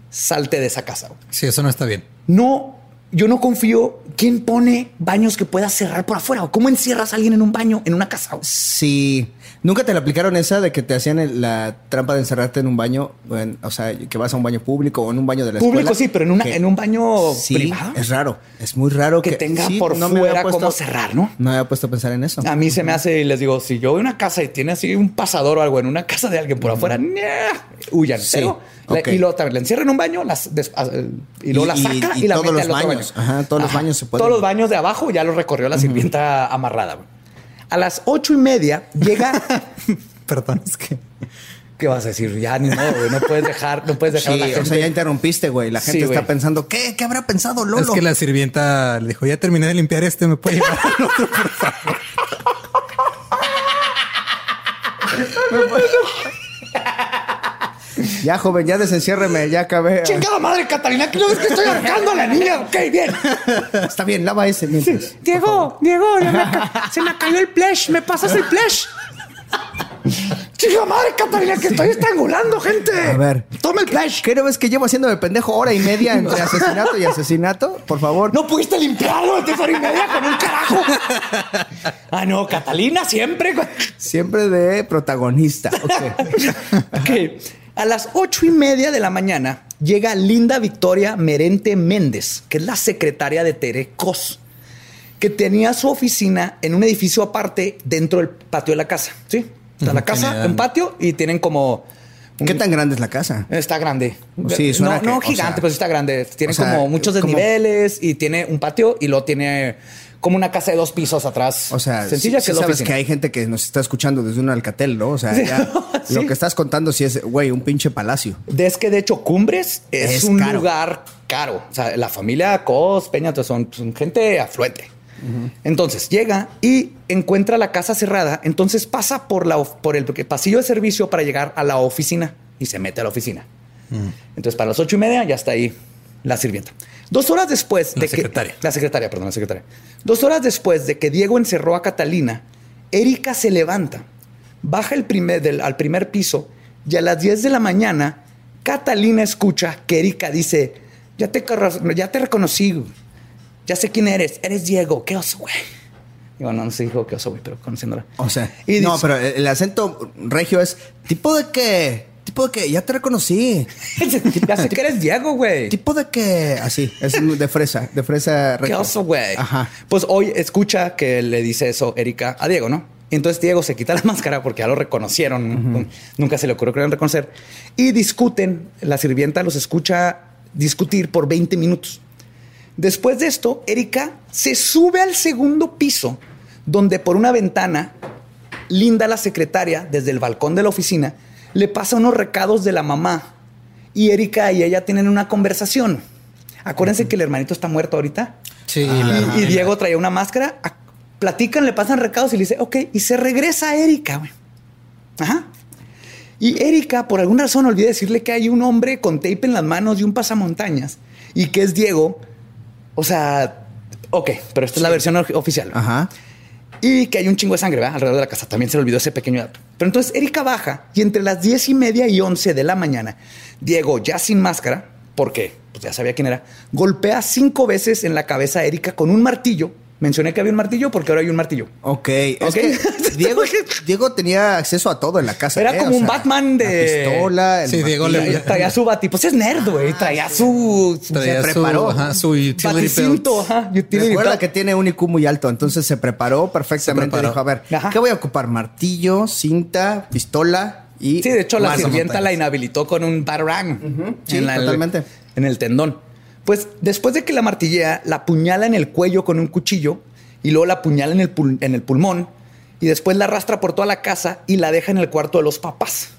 salte de esa casa. Sí, eso no está bien. No, yo no confío. ¿Quién pone baños que pueda cerrar por afuera? ¿O cómo encierras a alguien en un baño en una casa? Sí. ¿Nunca te la aplicaron esa de que te hacían el- la trampa de encerrarte en un baño? en- o sea, que vas a un baño público o en un baño de la Público escuela. sí, pero en, una, que- en un baño Sí, privado. es raro. Es muy raro Que que, tenga sí, por no fuera puesto- cómo cerrar, ¿no? No me había puesto a pensar en eso. A mí se me hace y les digo, si yo voy a una casa y tiene así un pasador o algo en una casa de alguien por afuera, ¡nah! huyan. Sí, Pero la- y luego también la encierra en un baño las, des- a- y luego la saca y, y la todos mete los al otro baños. baño. Ajá, todos los baños se pueden. Todos los baños de abajo ya los recorrió la sirvienta amarrada. A las ocho y media llega. [LAUGHS] Perdón, es que. ¿Qué vas a decir? Ya ni modo, güey. No puedes dejar, no puedes dejar Sí, a la gente. o sea, ya interrumpiste, güey. La gente Sí, está güey. pensando, ¿qué? ¿Qué habrá pensado Lolo? Es que la sirvienta le dijo, ya terminé de limpiar este, me puede llevar al otro, por favor. [LAUGHS] Ya, joven, ya desenciérreme, ya acabé. Chingada madre, Catalina, que no ves que estoy ahorcando a la niña. Ok, bien. [LAUGHS] Está bien, lava ese mientras. Diego, Diego, ya me se me cayó el flash. ¿Me pasas el flash? Chingada madre, Catalina, que estoy estrangulando, gente. A ver. Toma el flash. ¿Qué no ves que llevo haciendo de pendejo hora y media entre asesinato y asesinato? Por favor. No pudiste limpiarlo de hora y media con un carajo. Ah, no, Catalina siempre. Siempre de protagonista. Ok. [LAUGHS] Ok. A las ocho y media de la mañana llega Linda Victoria Merente Méndez, que es la secretaria de Tere Cos, que tenía su oficina en un edificio aparte dentro del patio de la casa. Sí, está la casa en patio y tienen como. un- ¿Qué tan grande es la casa? Está grande. Sí, suena no, que- no o gigante, sea, pero sí está grande. Tiene o sea, como muchos como- desniveles y tiene un patio y luego tiene como una casa de dos pisos atrás. O sea, sencilla sí- que sí sabes oficina. que hay gente que nos está escuchando desde un alcatel, ¿no? O sea, ya [LAUGHS] lo que estás contando sí es, güey, un pinche palacio. Es que de hecho Cumbres es, Es un caro. lugar caro. O sea, la familia Cos, Peña, son, son gente afluente. Entonces llega y encuentra la casa cerrada. Entonces pasa por, la, por el pasillo de servicio para llegar a la oficina y se mete a la oficina. Entonces para las ocho y media ya está ahí la sirvienta. Dos horas después La de secretaria. que... La secretaria, perdón, la secretaria. Dos horas después de que Diego encerró a Catalina, Erika se levanta, baja el primer, del, al primer piso y a las 10 de la mañana, Catalina escucha que Erika dice, ya te, ya te reconocí, ya sé quién eres, eres Diego, qué oso, güey. Digo, no, no se dijo qué oso, güey, pero conociéndola. O sea, Y no, pero el, el acento regio es tipo de que, tipo de que ya te reconocí, [LAUGHS] ya sé que eres Diego, güey. tipo de que, así, es de fresa, de fresa Qué oso, güey. Ajá. Pues hoy escucha que le dice eso Erika a Diego, ¿no? Y entonces Diego se quita la [LAUGHS] máscara porque ya lo reconocieron. ¿no? Nunca se le ocurrió que lo iban a reconocer. Y discuten. La sirvienta los escucha discutir por 20 minutos. Después de esto, Erika se sube al segundo piso, donde por una ventana, Linda, la secretaria, desde el balcón de la oficina, le pasa unos recados de la mamá. Y Erika y ella tienen una conversación. Acuérdense que el hermanito está muerto ahorita. Sí, Y, Diego traía una máscara. Platican, le pasan recados y le dice, ok, y se regresa a Erika, güey. Ajá. Y Erika, por alguna razón, olvida decirle que hay un hombre con tape en las manos y un pasamontañas y que es Diego. O sea, ok, pero esta es la versión oficial. Ajá. Y que hay un chingo de sangre alrededor de la casa. También se le olvidó ese pequeño dato. Pero entonces Erika baja y entre las diez y media y once de la mañana, Diego, ya sin máscara, porque pues ya sabía quién era, golpea cinco veces en la cabeza a Erika con un martillo. Mencioné que había un martillo porque ahora hay un martillo. Ok, es Ok. que [LAUGHS] Diego, Diego tenía acceso a todo en la casa. Era ¿eh? como O un sea, Batman de- La pistola, el Sí, Diego le- Traía, su bati, pues es nerd, güey. Traía su, su Traía se su, preparó. ajá, su baticinto, ajá, Recuerda que tiene un IQ muy alto, entonces se preparó perfectamente. Se preparó. Dijo, a ver, Ajá. ¿qué voy a ocupar? Martillo, cinta, pistola y... Sí, de hecho, la sirvienta la montañas. inhabilitó con un batarang. Sí, en la- totalmente. En el tendón. Pues después de que la martillea, la apuñala en el cuello con un cuchillo y luego la apuñala en el, pulmón y después la arrastra por toda la casa y la deja en el cuarto de los papás.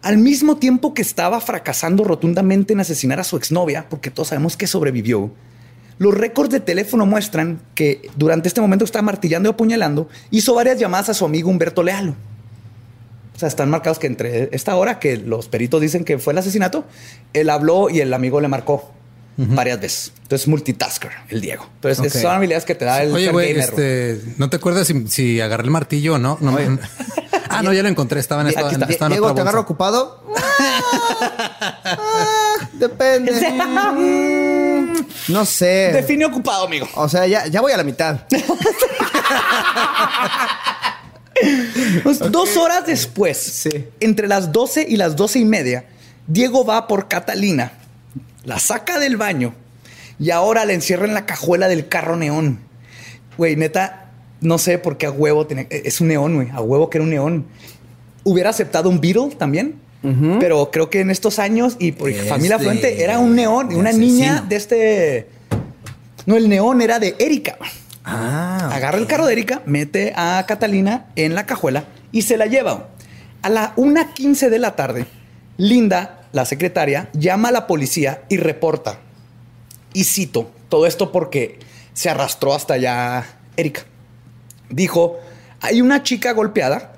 Al mismo tiempo que estaba fracasando rotundamente en asesinar a su exnovia, porque todos sabemos que sobrevivió, los récords de teléfono muestran que durante este momento que estaba martillando y apuñalando, hizo varias llamadas a su amigo Humberto Lealo. O sea, están marcados que entre esta hora que los peritos dicen que fue el asesinato, él habló y el amigo le marcó varias veces. Entonces, multitasker, el Diego. Entonces, esas son habilidades que te da el Oye, güey, este, ¿no te acuerdas si, si agarré el martillo o no? no me- ah, no, ya lo encontré. Estaba en, Aquí esta, está. estaba en Diego, otra ¿te agarro ocupado? [LAUGHS] Ah, depende. [LAUGHS] No sé. Define ocupado, amigo. O sea, ya, ya voy a la mitad. Pues, Dos horas después, Sí. entre las 12 y las 12 y media, Diego va por Catalina, la saca del baño y ahora la encierra en la cajuela del carro neón. Güey, neta, no sé por qué a huevo tenía- es un neón, güey, a huevo que era un neón. Hubiera aceptado un Beetle también, pero creo que en estos años y por familia de- afluente era un neón, una asesino. niña de este. No, el neón era de Erika. Ah, Agarra el carro de Erika, mete a Catalina en la cajuela y se la lleva. A la 1.15 de la tarde, Linda, la secretaria, llama a la policía y reporta. Y cito, todo esto porque se arrastró hasta allá Erika. Dijo, hay una chica golpeada,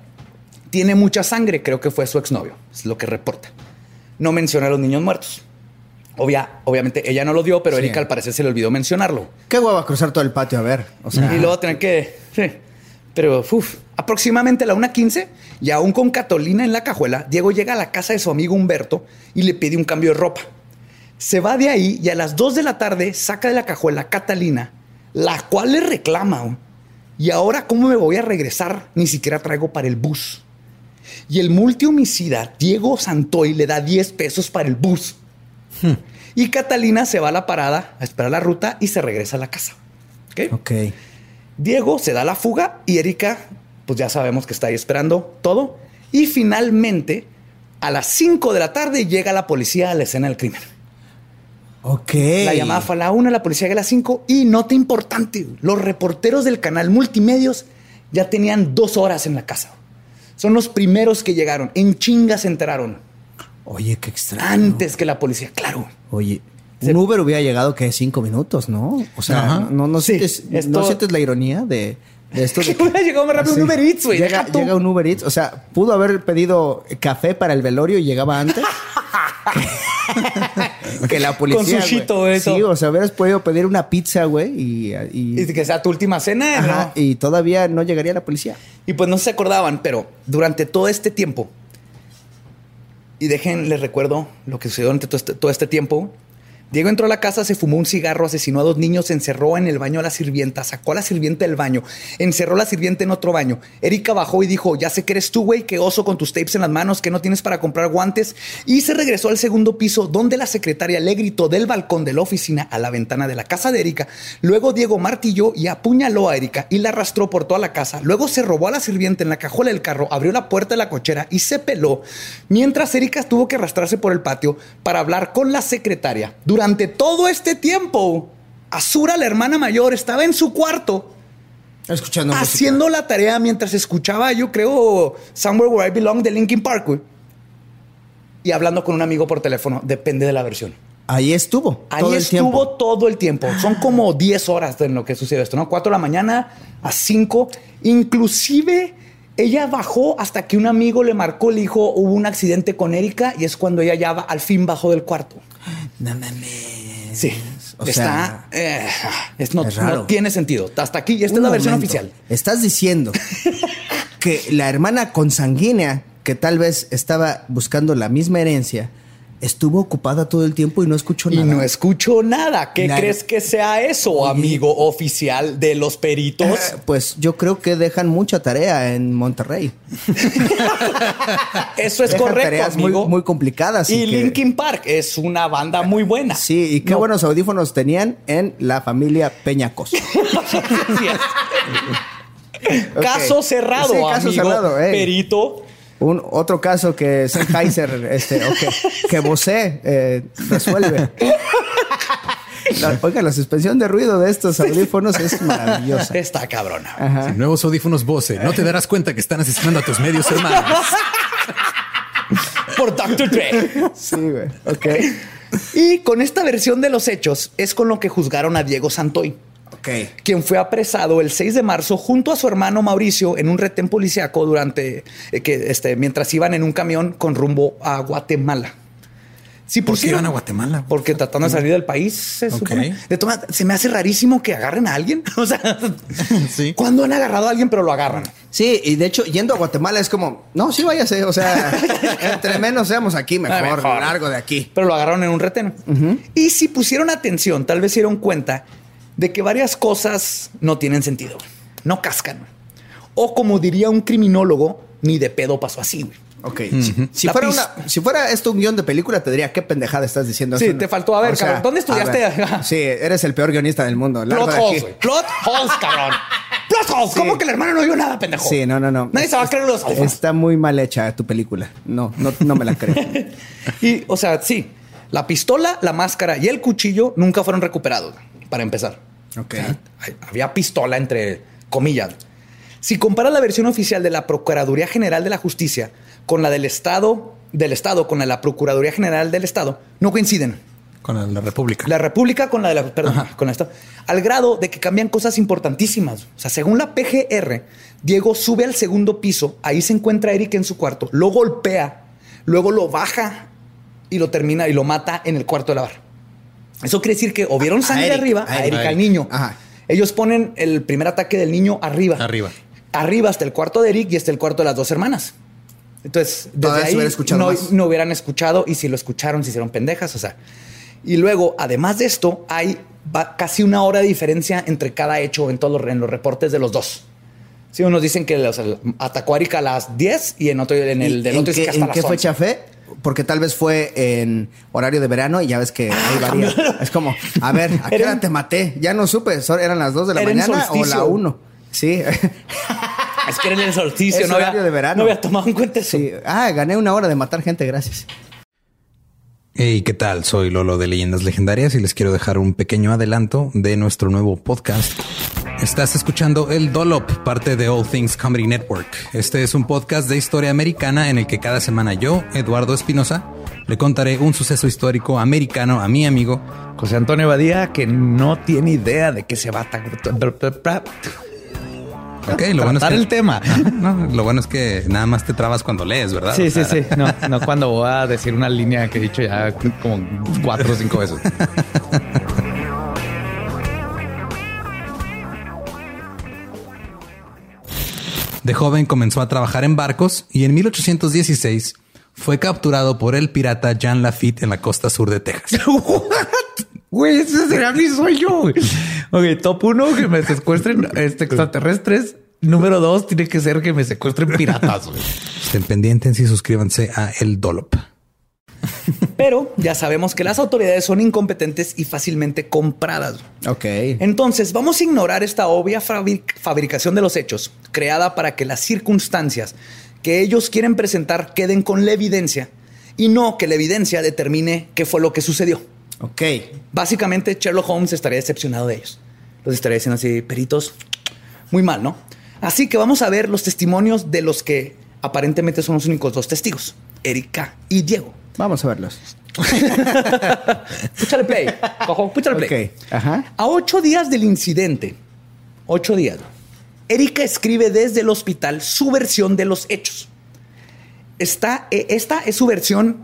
tiene mucha sangre, creo que fue su exnovio, es lo que reporta. No menciona a los niños muertos. Obvia, obviamente ella no lo dio, pero Sí. Erika al parecer se le olvidó mencionarlo. Qué hueva cruzar todo el patio a ver. O sea, Y luego tener que. sí. Pero, uf, aproximadamente a la 1.15, y aún con Catalina en la cajuela, Diego llega a la casa de su amigo Humberto y le pide un cambio de ropa. Se va de ahí y a las 2 de la tarde saca de la cajuela a Catalina, la cual le reclama. "Oh, Y ahora, ¿cómo me voy a regresar? Ni siquiera traigo para el bus. Y el multihomicida Diego Santoy le da 10 pesos para el bus. Y Catalina se va a la parada a esperar la ruta y se regresa a la casa. ¿Ok? Ok. Diego se da la fuga y Erika, pues ya sabemos que está ahí esperando todo. Y finalmente, a las 5 de la tarde llega la policía a la escena del crimen. Ok. La llamada fue a la una, la policía llega a las 5 y nota importante, los reporteros del canal Multimedios ya tenían dos horas en la casa. Son los primeros que llegaron. En chinga se enteraron. Oye, qué extraño. Antes que la policía, claro. Oye, un Uber hubiera llegado que cinco minutos, ¿no? O sea, Ajá. no, no, Sí, sientes, esto- ¿no sientes la ironía de, de esto. [LAUGHS] de Que hubiera llegado más rápido un. Uber Eats, güey. Llega, un Uber Eats. O sea, pudo haber pedido café para el velorio y llegaba antes. [LAUGHS] que la policía. Con sushito, eso. Sí, o sea, hubieras podido pedir una pizza, güey, y, y, Y que sea tu última cena. Ajá, ¿no? y todavía no llegaría la policía. Y pues no se acordaban, pero durante todo este tiempo, y dejen, les recuerdo lo que sucedió durante todo este, todo este tiempo. Diego entró a la casa, se fumó un cigarro, asesinó a dos niños, encerró en el baño a la sirvienta, sacó a la sirvienta del baño, encerró a la sirvienta en otro baño. Erika bajó y dijo, ya sé que eres tú, güey, que oso con tus tapes en las manos, que no tienes para comprar guantes. Y se regresó al segundo piso, donde la secretaria le gritó del balcón de la oficina a la ventana de la casa de Erika. Luego Diego martilló y apuñaló a Erika y la arrastró por toda la casa. Luego se robó a la sirvienta en la cajuela del carro, abrió la puerta de la cochera y se peló. Mientras Erika tuvo que arrastrarse por el patio para hablar con la secretaria. Durante todo este tiempo, Azura, la hermana mayor, estaba en su cuarto Escuchando música. haciendo la tarea mientras escuchaba, yo creo, Somewhere Where I Belong de Linkin Park, güey. Y hablando con un amigo por teléfono, depende de la versión. Ahí estuvo. Ahí todo el estuvo tiempo. todo el tiempo. Son como 10 horas en lo que sucedió esto, ¿no? 4 de la mañana a 5. Inclusive ella bajó hasta que un amigo le marcó, le dijo, hubo un accidente con Erika y es cuando ella ya al fin bajó del cuarto. No mames. Sí. O Está... sea, eh, es no, es raro. no tiene sentido. Hasta aquí. Esta Un es la versión momento. oficial. Estás diciendo [LAUGHS] que la hermana consanguínea, que tal vez estaba buscando la misma herencia, estuvo ocupada todo el tiempo y no escuchó Y nada. no escucho nada. ¿Qué crees que sea eso, amigo oficial de los peritos? Eh, Pues yo creo que dejan mucha tarea en Monterrey. [LAUGHS] Eso es Dejan correcto, tareas muy, amigo. muy complicadas. y que- Linkin Park es una banda muy buena. Sí, y qué No. buenos audífonos tenían en la familia Peñacos. [LAUGHS] Así es. Caso cerrado, Sí, caso amigo cerrado, ey. perito. Un otro caso que Sennheiser, este, o que, Bose eh, resuelve. La- oiga, la suspensión de ruido de estos audífonos es maravillosa. Está cabrona. Ajá. Nuevos audífonos Bose. No te darás cuenta que están asesinando a tus medios hermanos. Por Dr. Dre. Sí, güey. Ok. Y con esta versión de los hechos es con lo que juzgaron a Diego Santoy. Quien fue apresado el 6 de marzo junto a su hermano Mauricio en un retén policiaco durante eh, que este mientras iban en un camión con rumbo a Guatemala. Sí, ¿Por qué iban a Guatemala? Porque tratando de salir del país, se Ok. supone. De todas maneras, se me hace rarísimo que agarren a alguien. [LAUGHS] O sea, [LAUGHS] Sí. ¿cuándo han agarrado a alguien pero lo agarran? Sí, y de hecho, yendo a Guatemala es como, no, sí váyase. O sea, [LAUGHS] entre menos seamos aquí, mejor, mejor. largo de aquí. Pero lo agarraron en un retén. Y si pusieron atención, tal vez se dieron cuenta de que varias cosas no tienen sentido. No cascan. O como diría un criminólogo, ni de pedo pasó así, güey. Ok. Si- fuera pis- una- si fuera esto un guion de película, te diría, qué pendejada estás diciendo. Sí, Eso no- te faltó. A ver, cabrón, ¿dónde estudiaste? ver, [LAUGHS] sí, eres el peor guionista del mundo. Plot holes, güey. Plot holes, cabrón. Plot holes. ¿Cómo que el hermano no vio nada, pendejo? Sí, no, no, no. Nadie se va a creer los ojos. Está muy mal hecha tu película. No, no, no me la creo. [LAUGHS] Y, o sea, sí, la pistola, la máscara y el cuchillo nunca fueron recuperados, para empezar. Había pistola entre comillas. Si comparas la versión oficial de la Procuraduría General de la Justicia con la del Estado, del Estado con la de la Procuraduría General del Estado, no coinciden. Con la, la República. La República con la de la, perdón, con la Estado, al grado de que cambian cosas importantísimas. O sea, según la PGR, Diego sube al segundo piso, ahí se encuentra Eric en su cuarto, lo golpea, luego lo baja y lo termina y lo mata en el cuarto de lavar. Eso quiere decir que o vieron A sangre Eric, arriba, a a Eric. Al niño. Ajá. Ellos ponen el primer ataque del niño arriba. Arriba. Arriba hasta el cuarto de Eric y hasta el cuarto de las dos hermanas. Entonces, desde ahí no, no hubieran escuchado y si lo escucharon se hicieron pendejas, o sea. Y luego, además de esto, hay casi una hora de diferencia entre cada hecho en todos los, en los reportes de los dos. Sí, unos dicen que o sea, atacó a Erika a las 10 y en otro en el del ¿En otro dice qué, que hasta en qué las 11. fecha fue? Porque tal vez fue en horario de verano y ya ves que ahí varía. Es como, a ver, ¿a [LAUGHS] qué hora te maté? Ya no supe, ¿so- ¿eran las 2 de la mañana o la solsticio. 1? Sí. [LAUGHS] Es que era en el solsticio, no había, horario de verano. no había tomado en cuenta eso. sí. Ah, gané una hora de matar gente, gracias. Hey, ¿qué tal? Soy Lolo de Leyendas Legendarias y les quiero dejar un pequeño adelanto de nuestro nuevo podcast. Estás escuchando El Dolop, parte de All Things Comedy Network. Este es un podcast de historia americana en el que cada semana yo, Eduardo Espinosa, le contaré un suceso histórico americano a mi amigo José Antonio Badía, que no tiene idea de qué se va a... Ok, lo bueno es que el tema. No, lo bueno es que nada más te trabas cuando lees, ¿verdad? Sí, O sea, sí, sí. No, no cuando voy a decir una línea que he dicho ya como cuatro o cinco veces. [LAUGHS] De joven comenzó a trabajar en barcos y en 1816 fue capturado por el pirata Jean Lafitte en la costa sur de Texas. [LAUGHS] Güey, ese será mi sueño. Ok, top uno, que me secuestren este, extraterrestres. Número dos, tiene que ser que me secuestren piratas. Estén pendientes y suscríbanse a El Dolop. [LAUGHS] Pero ya sabemos que las autoridades son incompetentes y fácilmente compradas. Ok. Entonces, vamos a ignorar esta obvia fabri- fabricación de los hechos, creada para que las circunstancias que ellos quieren presentar queden con la evidencia y no que la evidencia determine qué fue lo que sucedió. Ok. Básicamente, Sherlock Holmes estaría decepcionado de ellos. Los estaría diciendo así, peritos, muy mal, ¿no? Así que vamos a ver los testimonios de los que aparentemente son los únicos dos testigos, Erika y Diego. Vamos a verlos. [LAUGHS] Púchale play, cojo, púchale play. Ok. Ajá. A ocho días del incidente, ocho días, Erika escribe desde el hospital su versión de los hechos. Esta, eh, esta es su versión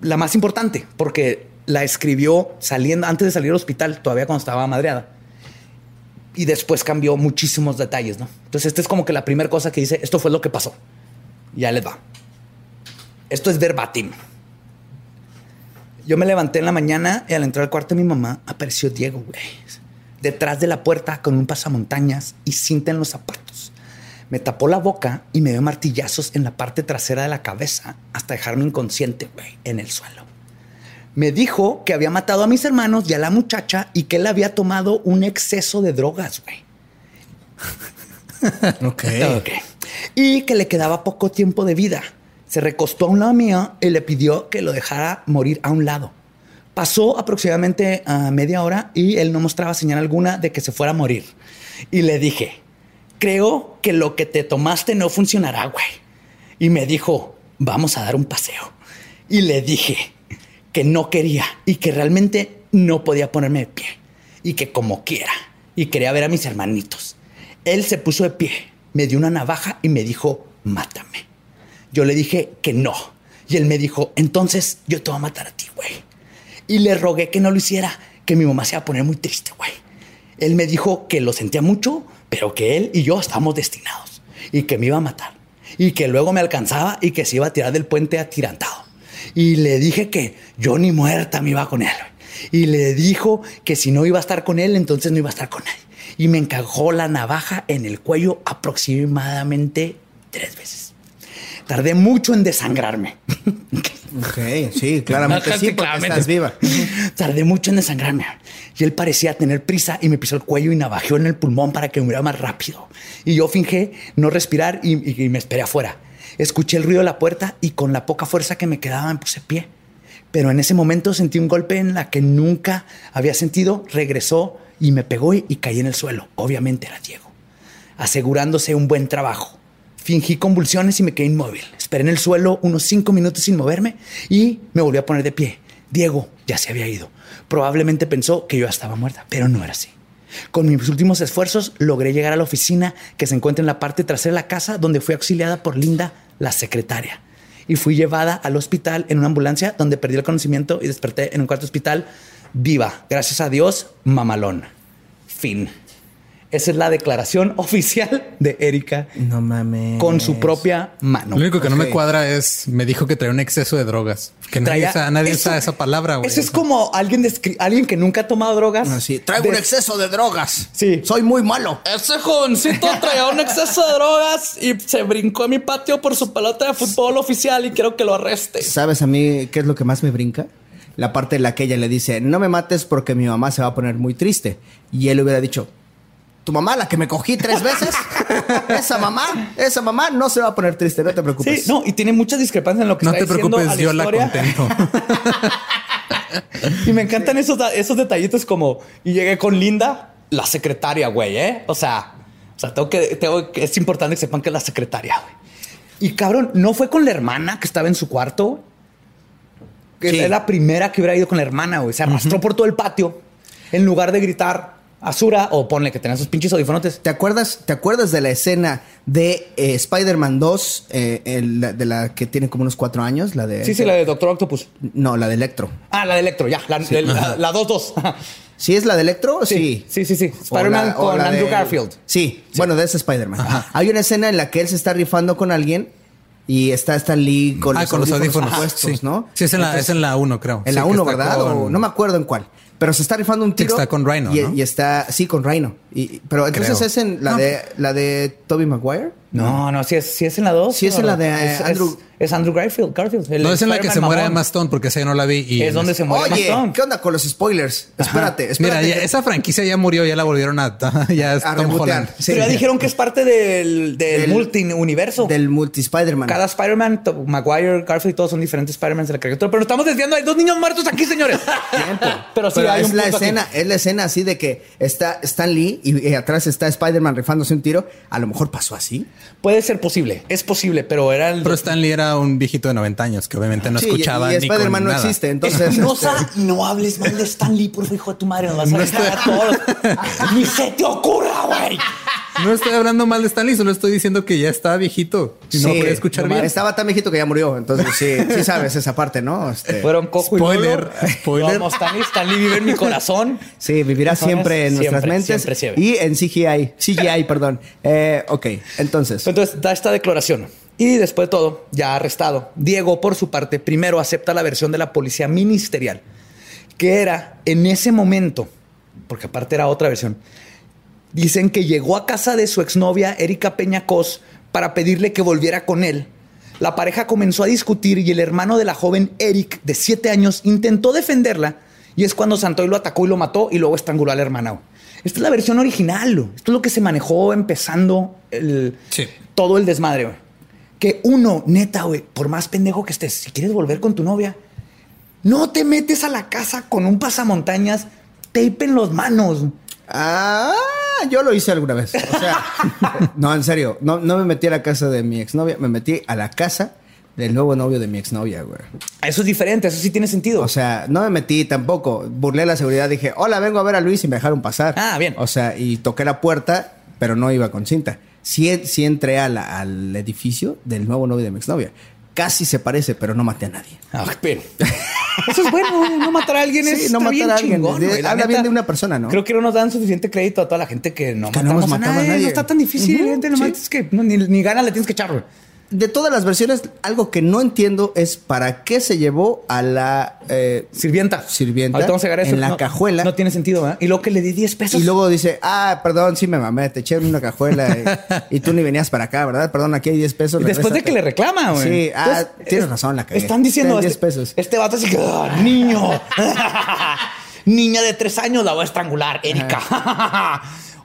la más importante, porque la escribió saliendo antes de salir al hospital, todavía cuando estaba madreada. Y después cambió muchísimos detalles, ¿no? Entonces, esta es como que la primera cosa que dice, esto fue lo que pasó. Ya les va. Esto es verbatim. Yo me levanté en la mañana y al entrar al cuarto de mi mamá apareció Diego, güey. Detrás de la puerta con un pasamontañas y cinta en los zapatos. Me tapó la boca y me dio martillazos en la parte trasera de la cabeza hasta dejarme inconsciente, güey, en el suelo. Me dijo que había matado a mis hermanos y a la muchacha y que él había tomado un exceso de drogas, güey. Ok. [LAUGHS] Ok. Y que le quedaba poco tiempo de vida. Se recostó a un lado mío y le pidió que lo dejara morir a un lado. Pasó aproximadamente a media hora y él no mostraba señal alguna de que se fuera a morir. Y le dije, creo que lo que te tomaste no funcionará, güey. Y me dijo, vamos a dar un paseo. Y le dije que no quería y que realmente no podía ponerme de pie. Y que como quiera. Y quería ver a mis hermanitos. Él se puso de pie, me dio una navaja y me dijo, mátame. Yo le dije que no. Y él me dijo, entonces yo te voy a matar a ti, güey. Y le rogué que no lo hiciera, que mi mamá se iba a poner muy triste, güey. Él me dijo que lo sentía mucho, pero que él y yo estábamos destinados y que me iba a matar. Y que luego me alcanzaba y que se iba a tirar del puente atirantado. Y le dije que yo ni muerta me iba con él. Y le dijo que si no iba a estar con él, entonces no iba a estar con él. Y me encajó la navaja en el cuello aproximadamente tres veces. Tardé mucho en desangrarme. Ok. Sí, claramente Ajá, sí, porque claramente. estás viva. Tardé mucho en desangrarme. Y él parecía tener prisa y me pisó el cuello y navajeó en el pulmón para que muriera más rápido. Y yo fingí no respirar y, y- y me esperé afuera. Escuché el ruido de la puerta y con la poca fuerza que me quedaba me puse pie. Pero en ese momento sentí un golpe en la que nunca había sentido. Regresó y me pegó y, y caí en el suelo. Obviamente era Diego. Asegurándose un buen trabajo. Fingí convulsiones y me quedé inmóvil. Esperé en el suelo unos cinco minutos sin moverme y me volví a poner de pie. Diego ya se había ido. Probablemente pensó que yo estaba muerta, pero no era así. Con mis últimos esfuerzos logré llegar a la oficina que se encuentra en la parte trasera de la casa donde fui auxiliada por Linda, la secretaria. Y fui llevada al hospital en una ambulancia donde perdí el conocimiento y desperté en un cuarto hospital viva. Gracias a Dios, mamalón. Fin. Esa es la declaración [LAUGHS] oficial de Erika No mames. con su propia mano. Lo único que no me cuadra es, me dijo que traía un exceso de drogas. Que nadie, usa, nadie eso- usa esa palabra, güey. Eso es como alguien, alguien que nunca ha tomado drogas. Así. Traigo un De- exceso de drogas. Sí. Soy muy malo. Ese jovencito traía un exceso de drogas y se brincó a mi patio por su pelota de fútbol oficial y quiero que lo arreste. ¿Sabes a mí qué es lo que más me brinca? La parte en la que ella le dice, no me mates porque mi mamá se va a poner muy triste. Y él hubiera dicho, tu mamá, la que me cogí tres veces, [LAUGHS] esa mamá, esa mamá no se va a poner triste, no te preocupes. Sí, no, y tiene muchas discrepancias en lo que No está te diciendo a preocupes, yo la contento. [LAUGHS] Y me encantan esos, esos detallitos como, y llegué con Linda, la secretaria, güey, ¿eh? O sea, o sea, tengo que, tengo que- es importante que sepan que es la secretaria, güey. Y cabrón, no fue con la hermana que estaba en su cuarto. Que Sí. es la primera que hubiera ido con la hermana, güey. Se arrastró por todo el patio en lugar de gritar Azura o ponle que tenía sus pinches audifonotes. ¿Te acuerdas, ¿Te acuerdas de la escena de eh, Spider-Man 2, eh, el- la- de la que tiene como unos cuatro años? La de. Sí, sí, la de Doctor Octopus. No, la de Electro. Ah, la de Electro, ya. La, el- la- la 2-2. ¿Sí es la de Electro? Sí. Sí, sí, sí. O Spider-Man con la Andrew de- Garfield. Sí, bueno, de ese Spider-Man. Hay una escena en la que él se está rifando con alguien y está Stan Lee con, ah, los, con los audífonos audífonos. puestos, sí. ¿no? Sí, es en la, Entonces, es en la 1, creo. En Sí, la que 1, está ¿verdad? con- O no me acuerdo en cuál. Pero se está rifando un tiro. está con Rhino, y, ¿no? y está, sí, con Rhino. Y, pero entonces Creo. es en la de la de Toby Maguire. No, no, si es, sí es en la 2. Sí es en la de, eh, Andrew- Es, Andrew Garfield. Garfield el No, es en la que se muere. Emma Stone, porque esa yo no la vi. Y Es donde se muere Emma Oye, Stone. ¿qué onda con los spoilers? Espérate, Mira, espérate. ya- esa franquicia ya murió, ya la volvieron a. [LAUGHS] Ya es A Tom. Holland. Sí. Pero ya dijeron que es parte del, del, Del- multi-universo. Del multi Spider-Man. Cada Spider-Man, Maguire, Garfield y todos son diferentes Spider-Man de la caricatura. Pero estamos desviando. Hay dos niños muertos aquí, señores. [LAUGHS] [LAUGHS] Pero sí, Pero hay es un la aquí. escena, es la escena así de que está Stan Lee y, y atrás está Spider-Man rifándose un tiro. A lo mejor pasó así. Puede ser posible. Es posible, pero era el... Pero Stanley era un viejito de 90 años que obviamente no Sí, y- escuchaba y ni con Spider-Man no existe, [LAUGHS] entonces. Espinosa, este, no hables mal de Stan Lee, por favor, hijo de tu madre. Nos vas a dejar a todos. [LAUGHS] Ni se te ocurra, güey. No estoy hablando mal de Stanley, solo estoy diciendo que ya está viejito y no sí, podía escuchar bien. Estaba tan viejito que ya murió. Entonces, sí, sí sabes esa parte, ¿no? Este, Fueron cojo y Spoiler, Lolo. spoiler. Vamos, Stan Lee. Stan Lee vive en mi corazón. Sí, vivirá siempre en nuestras siempre, mentes siempre, siempre. y en CGI. CGI, perdón. Eh, ok, entonces. Entonces da esta declaración. Y después de todo, ya arrestado, Diego, por su parte, primero acepta la versión de la policía ministerial, que era en ese momento, porque aparte era otra versión, dicen que llegó a casa de su exnovia Erika Peña Cos para pedirle que volviera con él. La pareja comenzó a discutir y el hermano de la joven Eric, de siete años, intentó defenderla y es cuando Santoy lo atacó y lo mató y luego estranguló al hermano. Esta es la versión original. Esto es lo que se manejó empezando el, Sí. todo el desmadre. Que uno, neta, güey, por más pendejo que estés, si quieres volver con tu novia, no te metes a la casa con un pasamontañas, tape en las manos. Ah, yo lo hice alguna vez. O sea, [LAUGHS] no, en serio, no, no me metí a la casa de mi exnovia, me metí a la casa del nuevo novio de mi exnovia, güey. Eso es diferente, eso sí tiene sentido. O sea, no me metí tampoco. Burlé la seguridad, dije, hola, vengo a ver a Luis y me dejaron pasar. Ah, bien. O sea, y toqué la puerta, pero no iba con cinta. Sí, sí entré a la- al edificio del nuevo novio de mi exnovia. Casi se parece, pero no maté a nadie. Ah, pero- [LAUGHS] Eso es bueno, güey, no matar a alguien Sí, es no está matar bien a alguien, chingón, de- habla neta. bien de una persona, ¿no? Creo que no nos dan suficiente crédito a toda la gente que no Que no matamos hemos a matado a nadie. nadie. No está tan difícil, Ujú, gente, nomás sí. es que no, ni, ni ganas le tienes que echar, güey. De todas las versiones, algo que no entiendo es para qué se llevó a la eh, Sirvienta. Sirvienta Ahorita vamos a llegar a eso. en la No- cajuela. No tiene sentido, ¿verdad? Y luego que le di 10 pesos. y luego dice, ah, perdón, sí me mamé, te eché en una cajuela y, [LAUGHS] y tú ni venías para acá, ¿verdad? Perdón, aquí hay 10 pesos. Y después de que le reclama, güey. Sí, ah, tienes es- razón, la cagué. Están diciendo Ten 10 este, pesos. Este vato así que, "Ah, [LAUGHS] niño. [LAUGHS] Niña de tres años la voy a estrangular, Erika.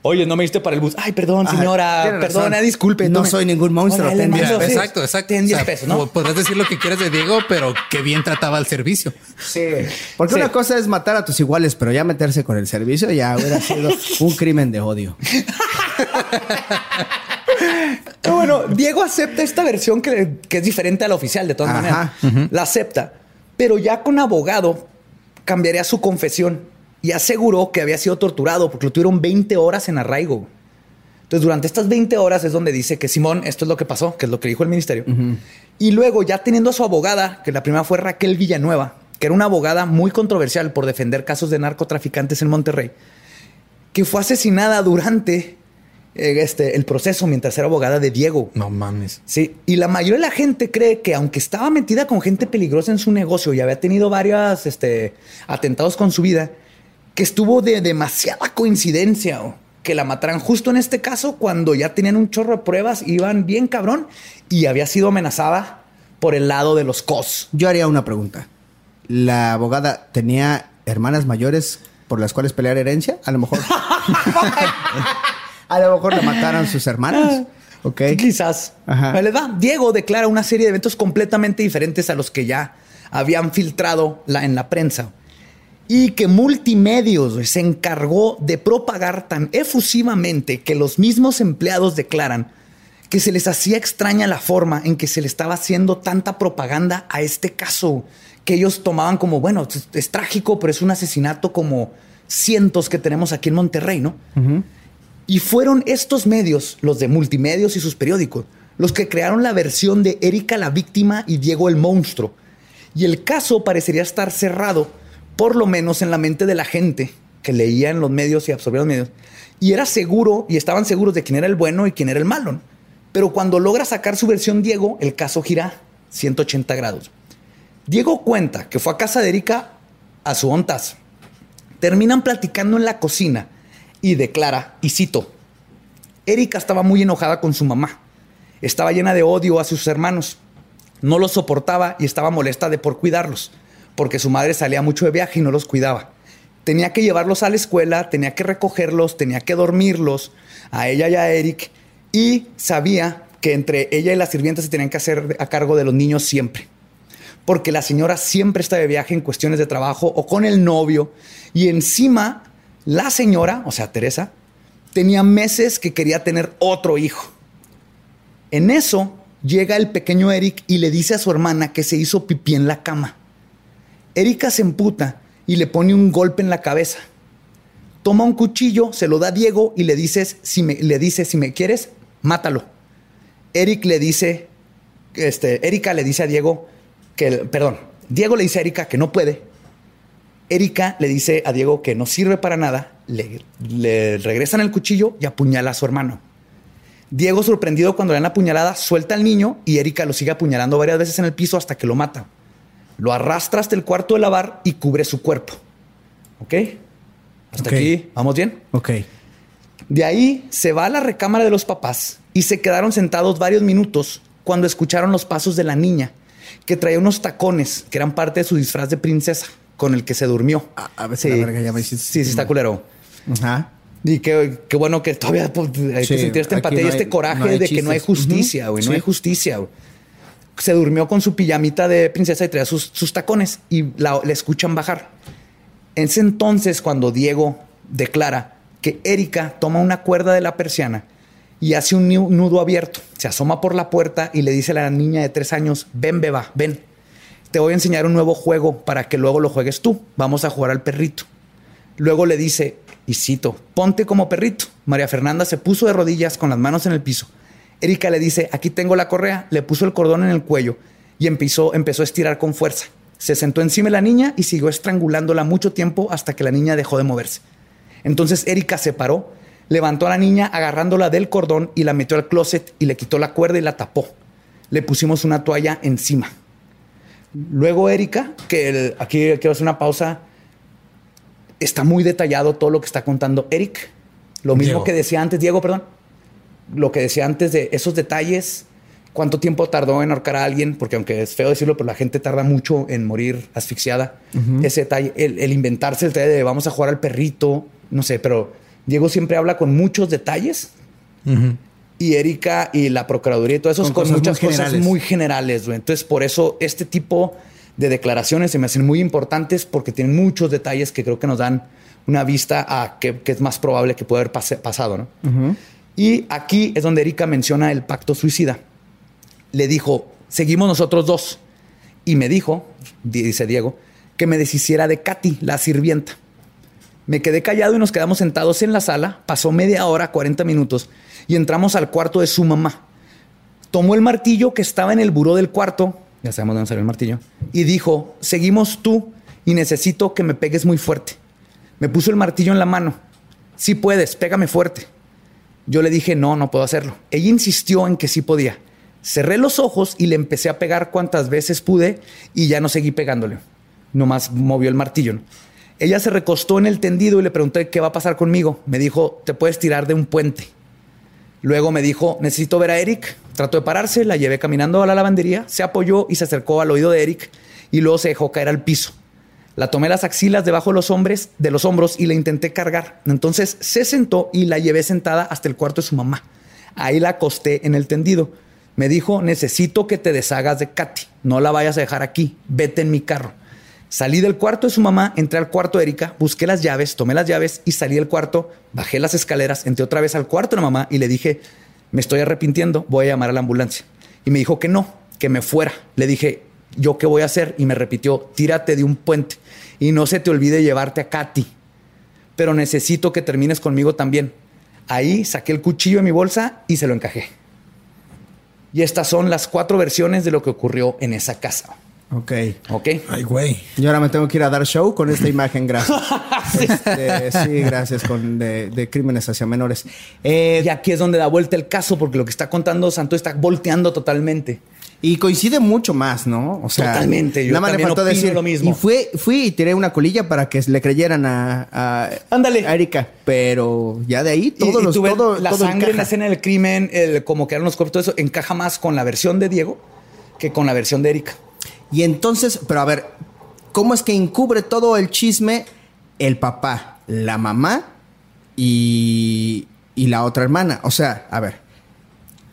Oye, no me diste para el bus. Ay, perdón, señora. razón. Perdona, disculpe. No soy ningún monstruo, Órale, ten mando, diez Mira, sí. exacto, exacto. Ten 10 O sea, pesos, ¿no? Podrás decir lo que quieras de Diego, pero que bien trataba al servicio. Sí. Porque Sí. una cosa es matar a tus iguales, pero ya meterse con el servicio ya hubiera sido [LAUGHS] un crimen de odio. [LAUGHS] Bueno, Diego acepta esta versión que, que es diferente a la oficial, de todas Ajá. maneras. La acepta, pero ya con abogado cambiaría su confesión y aseguró que había sido torturado porque lo tuvieron 20 horas en arraigo. Entonces, durante estas 20 horas es donde dice que Simón, esto es lo que pasó, que es lo que dijo el ministerio. Y luego, ya teniendo a su abogada, que la primera fue Raquel Villanueva, que era una abogada muy controversial por defender casos de narcotraficantes en Monterrey, que fue asesinada durante eh, este, el proceso mientras era abogada de Diego. No mames. Sí, y la mayoría de la gente cree que aunque estaba metida con gente peligrosa en su negocio y había tenido varios este, atentados con su vida, que estuvo de demasiada coincidencia o que la mataran justo en este caso cuando ya tenían un chorro de pruebas, iban bien cabrón y había sido amenazada por el lado de los COS. Yo haría una pregunta. ¿La abogada tenía hermanas mayores por las cuales pelear herencia? A lo mejor. [LAUGHS] [LAUGHS] A lo mejor le mataron sus hermanos. Ok. Quizás. Ajá. Va. Diego declara una serie de eventos completamente diferentes a los que ya habían filtrado la- en la prensa. Y que Multimedios se encargó de propagar tan efusivamente que los mismos empleados declaran que se les hacía extraña la forma en que se le estaba haciendo tanta propaganda a este caso, que ellos tomaban como, bueno, es, es trágico, pero es un asesinato como cientos que tenemos aquí en Monterrey, ¿no? Y fueron estos medios, los de multimedios y sus periódicos, los que crearon la versión de Erika la víctima y Diego el monstruo. Y el caso parecería estar cerrado, por lo menos en la mente de la gente que leía en los medios y absorbía los medios. Y era seguro, y estaban seguros de quién era el bueno y quién era el malo. Pero cuando logra sacar su versión Diego, el caso gira 180 grados. Diego cuenta que fue a casa de Erika a su ontas. Terminan platicando en la cocina y declara, y cito, Erika estaba muy enojada con su mamá. Estaba llena de odio a sus hermanos. No los soportaba y estaba molesta de por cuidarlos, porque su madre salía mucho de viaje y no los cuidaba. Tenía que llevarlos a la escuela, tenía que recogerlos, tenía que dormirlos, a ella y a Eric, y sabía que entre ella y la sirvienta se tenían que hacer a cargo de los niños siempre porque la señora siempre está de viaje en cuestiones de trabajo o con el novio. Y encima, la señora, o sea, Teresa, tenía meses que quería tener otro hijo. En eso llega el pequeño Eric y le dice a su hermana que se hizo pipí en la cama. Erika se emputa y le pone un golpe en la cabeza. Toma un cuchillo, se lo da a Diego y le, dices, si le dice, si me quieres, mátalo. Eric le dice, este, Erika le dice a Diego que, perdón, Diego le dice a Erika que no puede. Erika le dice a Diego que no sirve para nada, le, le regresan el cuchillo y apuñala a su hermano. Diego, sorprendido cuando le dan la puñalada, suelta al niño y Erika lo sigue apuñalando varias veces en el piso hasta que lo mata. Lo arrastra hasta el cuarto de lavar y cubre su cuerpo. ¿Ok? Hasta aquí, ¿vamos bien? Ok. De ahí se va a la recámara de los papás y se quedaron sentados varios minutos cuando escucharon los pasos de la niña, que traía unos tacones que eran parte de su disfraz de princesa con el que se durmió. A- a veces la verga ya me hiciste Sí, sí, está culero. Ajá. Y qué, qué bueno que todavía pues, hay Sí, que sentir esta empatía no y este coraje no de que no hay justicia, güey. No Sí. hay justicia, güey. Se durmió con su pijamita de princesa y traía sus, sus tacones y la, le escuchan bajar. Es entonces cuando Diego declara que Erika toma una cuerda de la persiana y hace un nu- nudo abierto. Se asoma por la puerta y le dice a la niña de tres años, ven beba, ven. Te voy a enseñar un nuevo juego para que luego lo juegues tú. Vamos a jugar al perrito. Luego le dice, y cito, ponte como perrito. María Fernanda se puso de rodillas con las manos en el piso. Erika le dice, aquí tengo la correa, le puso el cordón en el cuello y empezó, empezó a estirar con fuerza. Se sentó encima de la niña y siguió estrangulándola mucho tiempo hasta que la niña dejó de moverse. Entonces Erika se paró, levantó a la niña agarrándola del cordón y la metió al closet y le quitó la cuerda y la tapó. Le pusimos una toalla encima. Luego Erika, que el- aquí quiero hacer una pausa, está muy detallado todo lo que está contando Eric. Lo mismo Diego. que decía antes, Diego, perdón. Lo que decía antes de esos detalles, cuánto tiempo tardó en ahorcar a alguien, porque aunque es feo decirlo, pero la gente tarda mucho en morir asfixiada. Ese detalle, el, el inventarse el detalle de vamos a jugar al perrito, no sé, pero Diego siempre habla con muchos detalles. Y Erika y la Procuraduría y todo eso Con muchas muy cosas generales. muy generales. güey. Entonces, por eso este tipo de declaraciones se me hacen muy importantes porque tienen muchos detalles que creo que nos dan una vista a qué, es más probable que pueda haber pase- pasado. ¿no? Y aquí es donde Erika menciona el pacto suicida. Le dijo, seguimos nosotros dos. Y me dijo, di- dice Diego, que me deshiciera de Katy, la sirvienta. Me quedé callado y nos quedamos sentados en la sala. Pasó media hora, 40 minutos, y entramos al cuarto de su mamá. Tomó el martillo que estaba en el buró del cuarto, ya sabemos dónde salió el martillo, y dijo, seguimos tú y necesito que me pegues muy fuerte. Me puso el martillo en la mano. Si puedes, pégame fuerte. Yo le dije, no, no puedo hacerlo. Ella insistió en que sí podía. Cerré los ojos y le empecé a pegar cuantas veces pude y ya no seguí pegándole. Nomás movió el martillo. Ella se recostó en el tendido y le pregunté qué va a pasar conmigo. Me dijo, te puedes tirar de un puente. Luego me dijo, necesito ver a Eric. Trató de pararse, la llevé caminando a la lavandería, se apoyó y se acercó al oído de Eric y luego se dejó caer al piso. La tomé las axilas debajo de los, hombres, de los hombros y la intenté cargar. Entonces se sentó y la llevé sentada hasta el cuarto de su mamá. Ahí la acosté en el tendido. Me dijo, necesito que te deshagas de Katy. No la vayas a dejar aquí. Vete en mi carro. Salí del cuarto de su mamá, entré al cuarto de Erika, busqué las llaves, tomé las llaves y salí del cuarto, bajé las escaleras, entré otra vez al cuarto de la mamá y le dije, me estoy arrepintiendo, voy a llamar a la ambulancia. Y me dijo que no, que me fuera. Le dije, ¿yo qué voy a hacer? Y me repitió, tírate de un puente y no se te olvide llevarte a Katy. Pero necesito que termines conmigo también. Ahí saqué el cuchillo de mi bolsa y se lo encajé. Y estas son las cuatro versiones de lo que ocurrió en esa casa. Ok. ¿Ok? Ay, güey. Y ahora me tengo que ir a dar show con esta imagen, gracias. [LAUGHS] Este, sí, gracias, con de, de crímenes hacia menores. Eh, Y aquí es donde da vuelta el caso, porque lo que está contando Santo está volteando totalmente. Y coincide mucho más, ¿no? O sea, Totalmente, yo nada más le faltó decir lo mismo. Y fui, fui y tiré una colilla para que le creyeran a, a, Ándale. a Erika. Pero ya de ahí Y- todos y los todo, la todo sangre en la escena del crimen, el, como quedaron los cuerpos, todo eso encaja más con la versión de Diego que con la versión de Erika. Y entonces, pero a ver, ¿cómo es que encubre todo el chisme el papá, la mamá y, y la otra hermana? O sea, a ver,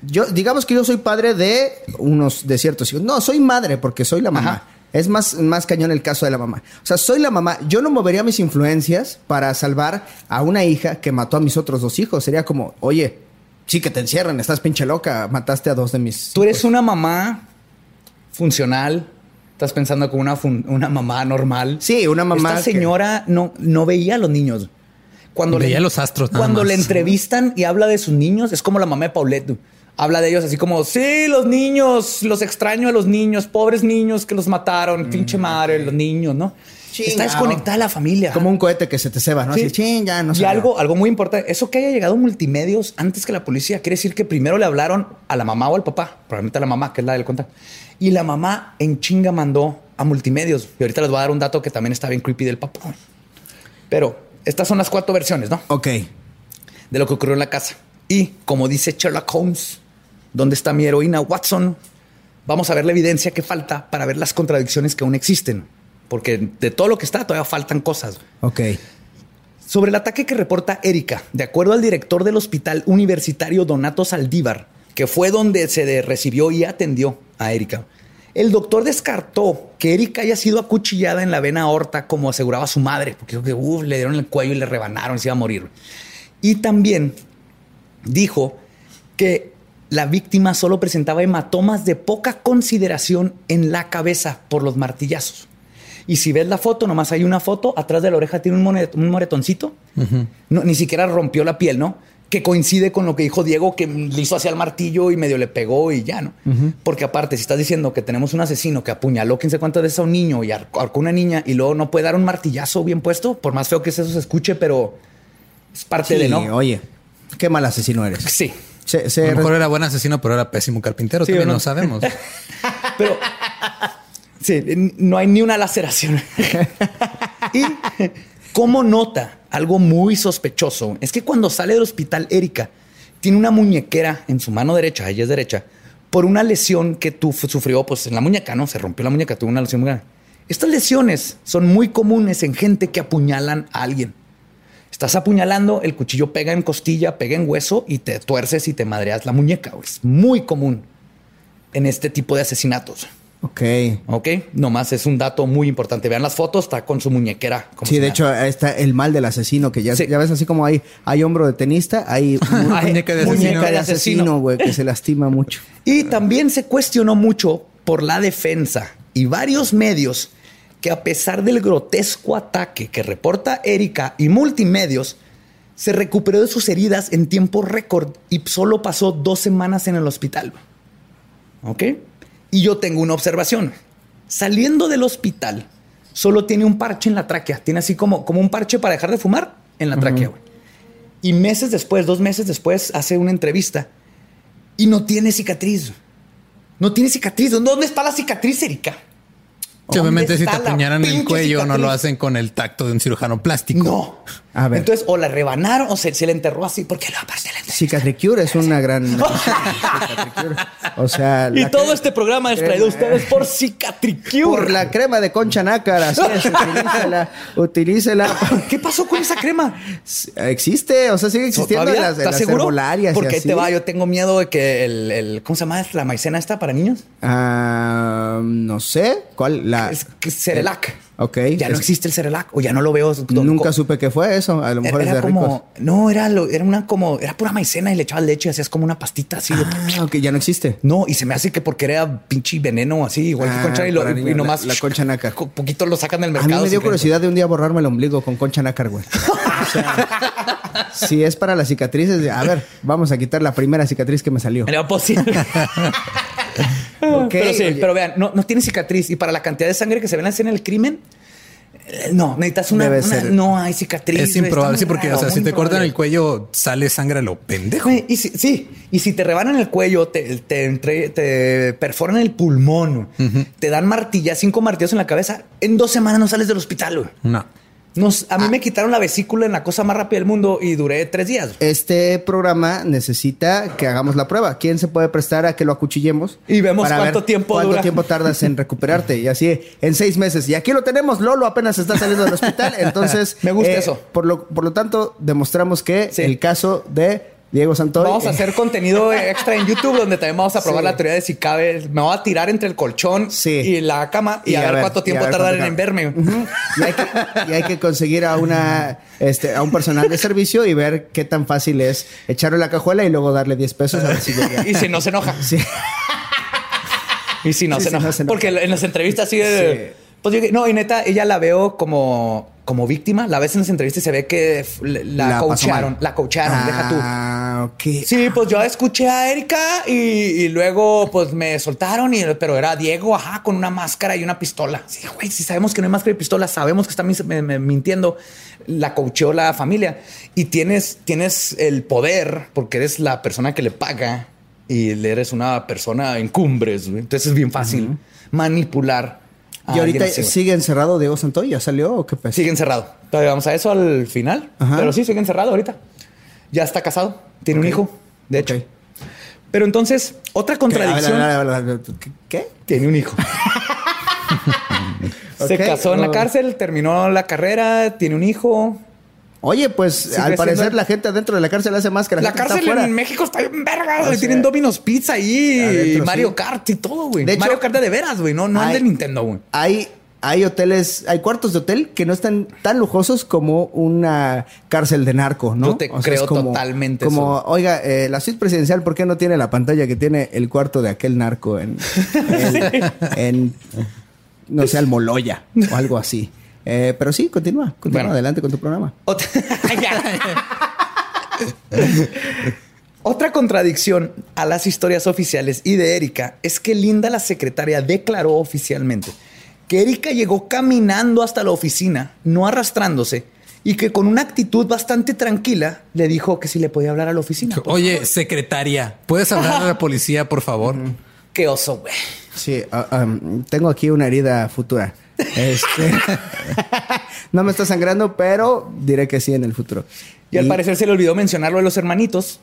yo digamos que yo soy padre de unos de ciertos hijos. No, soy madre porque soy la mamá. Ajá. Es más, más cañón el caso de la mamá. O sea, soy la mamá. Yo no movería mis influencias para salvar a una hija que mató a mis otros dos hijos. Sería como, oye, sí que te encierran, estás pinche loca, mataste a dos de mis. Tú eres una mamá funcional. Estás pensando como una, una mamá normal. Sí, una mamá Esta que- señora no, no veía a los niños. Cuando Veía los astros nada Cuando más. le entrevistan y habla de sus niños, es como la mamá de Paulette. Habla de ellos así como, sí, los niños, los extraño a los niños, pobres niños que los mataron, pinche madre, los niños, ¿no? Chingao. Está desconectada de la familia. Como un cohete que se te ceba, ¿no? Sí. Así, ching, ya no y algo, algo muy importante, eso que haya llegado multimedios antes que la policía, quiere decir que primero le hablaron a la mamá o al papá, probablemente a la mamá, que es la del contacto. Y la mamá en chinga mandó a multimedios. Y ahorita les voy a dar un dato que también está bien creepy del papá. Pero estas son las cuatro versiones, ¿no? Ok. De lo que ocurrió en la casa. Y como dice Sherlock Holmes, ¿dónde está mi heroína Watson? Vamos a ver la evidencia que falta para ver las contradicciones que aún existen. Porque de todo lo que está, todavía faltan cosas. Ok. Sobre el ataque que reporta Erika, de acuerdo al director del Hospital Universitario Donato Saldívar, que fue donde se recibió y atendió a Erika, el doctor descartó que Erika haya sido acuchillada en la vena aorta como aseguraba su madre, porque dijo que uf, le dieron el cuello y le rebanaron y se iba a morir. Y también dijo que la víctima solo presentaba hematomas de poca consideración en la cabeza por los martillazos. Y si ves la foto, nomás hay una foto, atrás de la oreja tiene un, moretoncito. no, ni siquiera rompió la piel, ¿no? Que coincide con lo que dijo Diego, que le hizo hacia el martillo y medio le pegó y ya, ¿no? Porque aparte, si estás diciendo que tenemos un asesino que apuñaló 15 cuantas veces a un niño y arcó a una niña y luego no puede dar un martillazo bien puesto, por más feo que eso se escuche, pero es parte Sí, de, ¿no? oye, qué mal asino eres. Sí. Se, se A lo mejor era buen asesino, pero era pésimo carpintero. Sí, También ¿o no? no sabemos. [LAUGHS] Pero [LAUGHS] sí, no hay ni una laceración. y como nota, algo muy sospechoso es que cuando sale del hospital Erika tiene una muñequera en su mano derecha, ella es derecha, por una lesión que tú sufrió pues en la muñeca, ¿no? Se rompió la muñeca, tuvo una lesión muy grande. Estas lesiones son muy comunes en gente que apuñalan a alguien. Estás apuñalando, el cuchillo pega en costilla, pega en hueso y te tuerces y te madreas la muñeca. güey. Es muy común en este tipo de asesinatos. Ok. Ok, nomás es un dato muy importante. Vean las fotos, está con su muñequera. como Sí, si de nada. hecho, ahí está el mal del asesino, que ya, Sí. ya ves así como hay, hay hombro de tenista, hay [LAUGHS] mu- Ay, muñeca de muñeca asesino. de asesino, güey, que se lastima mucho. Y también se cuestionó mucho por la defensa y varios medios que a pesar del grotesco ataque que reporta Erika y multimedios, se recuperó de sus heridas en tiempo récord y solo pasó dos semanas en el hospital. ¿Ok? Y yo tengo una observación. Saliendo del hospital, solo tiene un parche en la tráquea. Tiene así como, como un parche para dejar de fumar en la tráquea. güey. Y meses después, dos meses después, hace una entrevista y no tiene cicatriz. No tiene cicatriz. ¿Dónde está la cicatriz, Erika? Obviamente, ¿Dónde si te apuñalan el cuello, no lo hacen con el tacto de un cirujano plástico. No. A ver. Entonces, o la rebanaron o se, se le enterró así, porque la parte Cicatricure es una gran. [LAUGHS] Cicatricure. O sea. [LAUGHS] Y todo este programa es traído a ustedes por Cicatricure. [LAUGHS] Por la crema de concha nácar, así es, utilícela, utilícela. ¿Qué pasó con esa crema? Existe, o sea, sigue existiendo en las, en ¿Estás las seguro? herbolarias Porque te va, yo tengo miedo de que el, el- ¿cómo se llama la maicena esta para niños? Ah, no sé, ¿cuál? La... Es que Cerelac. Ok. Ya no existe el Cerelac o ya no lo veo. Nunca supe qué fue eso, a lo mejor era, es de como, ricos. no, era lo, era una como, era pura maicena y le echabas leche y hacías como una pastita así. de- Ah, ok, ya no existe. No, y se me hace que porque era pinche veneno así, igual que Ah, concha y, lo, y nomás la- la concha nácar. poquito lo sacan del A mercado. mí me dio curiosidad de un día borrarme el ombligo con concha nácar, güey. O sea, si es para las cicatrices, de- a ver, vamos a quitar la primera cicatriz que me salió. Era posible. [LAUGHS] Ok, pero sí, oye. pero vean, no, no tiene cicatriz. Y para la cantidad de sangre que se ve en la escena del crimen, eh, no, necesitas una. Debe una- ser. No hay cicatriz. Es improbable, sí, porque, raro, o sea, si te cortan el cuello, sale sangre a lo pendejo. Y si, sí, y si te rebanan el cuello, te, te, entre- te perforan el pulmón, te dan martillas, cinco martillos en la cabeza, en dos semanas no sales del hospital, güey. No. Nos, a mí Ah. me quitaron la vesícula en la cosa más rápida del mundo y duré tres días. Este programa necesita que hagamos la prueba. ¿Quién se puede prestar a que lo acuchillemos? Y vemos cuánto tiempo cuánto dura. tiempo tardas en [LAUGHS] recuperarte. Y así en seis meses. Y aquí lo tenemos. Lolo apenas está saliendo del hospital. [LAUGHS] Entonces, Me gusta eh, eso. Por lo, por lo tanto, demostramos que Sí. el caso de Diego Santoy. Vamos a hacer contenido [LAUGHS] extra en YouTube donde también vamos a probar Sí. la teoría de si cabe. Me voy a tirar entre el colchón Sí. y la cama y, a, ver, cuánto tiempo tardan en verme. Y, hay que, y hay que conseguir a una este, a un personal de servicio y ver qué tan fácil es echarle la cajuela y luego darle 10 pesos a ver si llega. [LAUGHS] Y si no se enoja. Sí. Y si no, se, enoja. no se enoja. Porque en las entrevistas sigue. Pues yo, no, y neta, ella la veo como, como víctima. La ves en las entrevistas y se ve que la, la coacharon. La coacharon, deja tú. Ah, ok. Sí, pues yo escuché a Erika y, y luego pues me soltaron, y, pero era Diego, ajá, con una máscara y una pistola. Sí, güey, si sabemos que no hay máscara y pistola, sabemos que está mis- me- me- mintiendo. La coacheó la familia y tienes, tienes el poder porque eres la persona que le paga y eres una persona en cumbres. güey. Entonces es bien fácil manipular. A ¿Y ahorita así, sigue encerrado Diego Santoy? ¿Ya salió o qué pasa? Sigue encerrado. Todavía vamos a eso al final. Ajá. Pero sí, sigue encerrado ahorita. Ya está casado. Tiene un hijo, de hecho. Pero entonces, otra contradicción. ¿qué- ¿Qué? Tiene un hijo. [LAUGHS] Se casó en la oh. cárcel, terminó la carrera, tiene un hijo. Oye, pues Sigue al parecer siendo- la gente adentro de la cárcel hace más que la, La, gente cárcel está en México está bien verga. O güey. sea, Tienen Domino's Pizza ahí, adentro, y Mario sí. Kart y todo, güey. Hecho, Mario Kart de, veras, güey. No, no el hay- de Nintendo, güey. Hay, hay hoteles, hay cuartos de hotel que no están tan lujosos como una cárcel de narco, ¿no? Yo te creo totalmente Como, oiga, eh, la suite presidencial, ¿por qué no tiene la pantalla que tiene el cuarto de aquel narco en, [LAUGHS] en, en, no sé, Almoloya o algo así? Eh, pero sí, continúa, continúa Bueno. adelante con tu programa. [LAUGHS] [LAUGHS] Otra... Contradicción a las historias oficiales y de Erika es que Linda, la secretaria, declaró oficialmente que Erika llegó caminando hasta la oficina, no arrastrándose, y que con una actitud bastante tranquila le dijo que si le podía hablar a la oficina. Oye, secretaria, ¿puedes hablar a la [LAUGHS] policía, por favor? Qué oso, güey. Sí, ah, um, tengo aquí una herida futura. Este, [LAUGHS] no me está sangrando, pero diré que sí en el futuro. Y al parecer se le olvidó mencionar lo de los hermanitos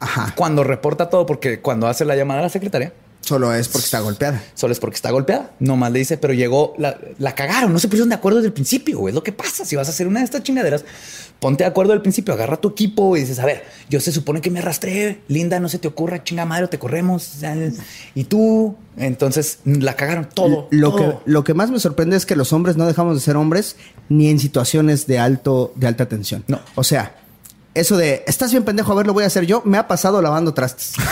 Ajá. cuando reporta todo, porque cuando hace la llamada a la secretaria, Solo es porque está golpeada. solo es porque está golpeada. Nomás le dice, pero llegó, la, la cagaron, no se pusieron de acuerdo desde el principio, güey. Es lo que pasa. Si vas a hacer una de estas chingaderas, ponte de acuerdo del principio, agarra tu equipo y dices, a ver, yo se supone que me arrastré, Linda, no se te ocurra, chinga madre, o te corremos. Y tú, entonces la cagaron todo. Lo que, lo que más me sorprende es que los hombres no dejamos de ser hombres ni en situaciones de alto, de alta tensión. No. O sea, eso de estás bien pendejo, a ver, lo voy a hacer yo, me ha pasado lavando trastes. [LAUGHS]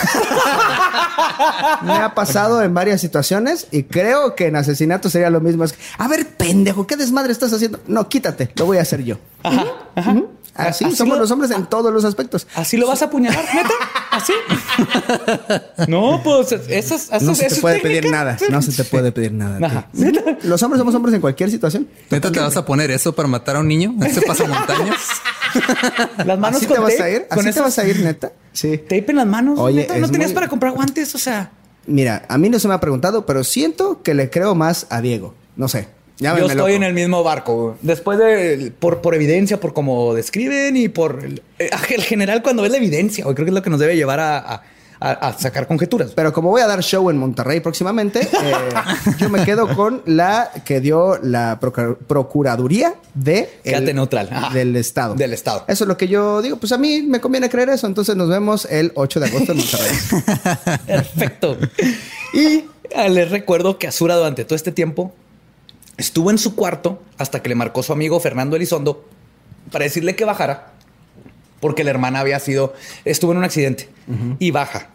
me ha pasado en varias situaciones y creo que en asesinato sería lo mismo. Es, a ver, pendejo, ¿qué desmadre estás haciendo? No, quítate, lo voy a hacer yo. Ajá, ajá. Así, Así somos lo- los hombres en todos los aspectos. ¿Así lo vas a apuñalar, neta? ¿Así? [LAUGHS] no, pues esas, esas No se te puede pedir nada. No se te puede pedir nada. Ajá. Los hombres somos hombres en cualquier situación. ¿Neta te vas a poner eso para matar a un niño? ¿Este pasamontañas? [LAUGHS] Las manos ¿Así con te vas tape, a ir? ¿Así te vas a ir, neta? Sí. Tape en las manos. Oye, neta? no tenías muy- para comprar guantes, o sea. Mira, a mí no se me ha preguntado, pero siento que le creo más a Diego. No sé. Yo estoy loco. en el mismo barco. Después de, por, por evidencia, por cómo describen y por el, eh, el general cuando ves la evidencia, güey, creo que es lo que nos debe llevar a, a- sacar conjeturas. Pero como voy a dar show en Monterrey próximamente, eh, [LAUGHS] yo me quedo con la que dio la Procuraduría de Quédate neutral. Ajá. del Estado. Del Estado. Eso es lo que yo digo. Pues a mí me conviene creer eso. Entonces nos vemos el 8 de agosto en Monterrey. [LAUGHS] Perfecto. Y eh, les recuerdo que Azura durante todo este tiempo estuvo en su cuarto hasta que le marcó su amigo Fernando Elizondo para decirle que bajara porque la hermana había sido, estuvo en un accidente y baja.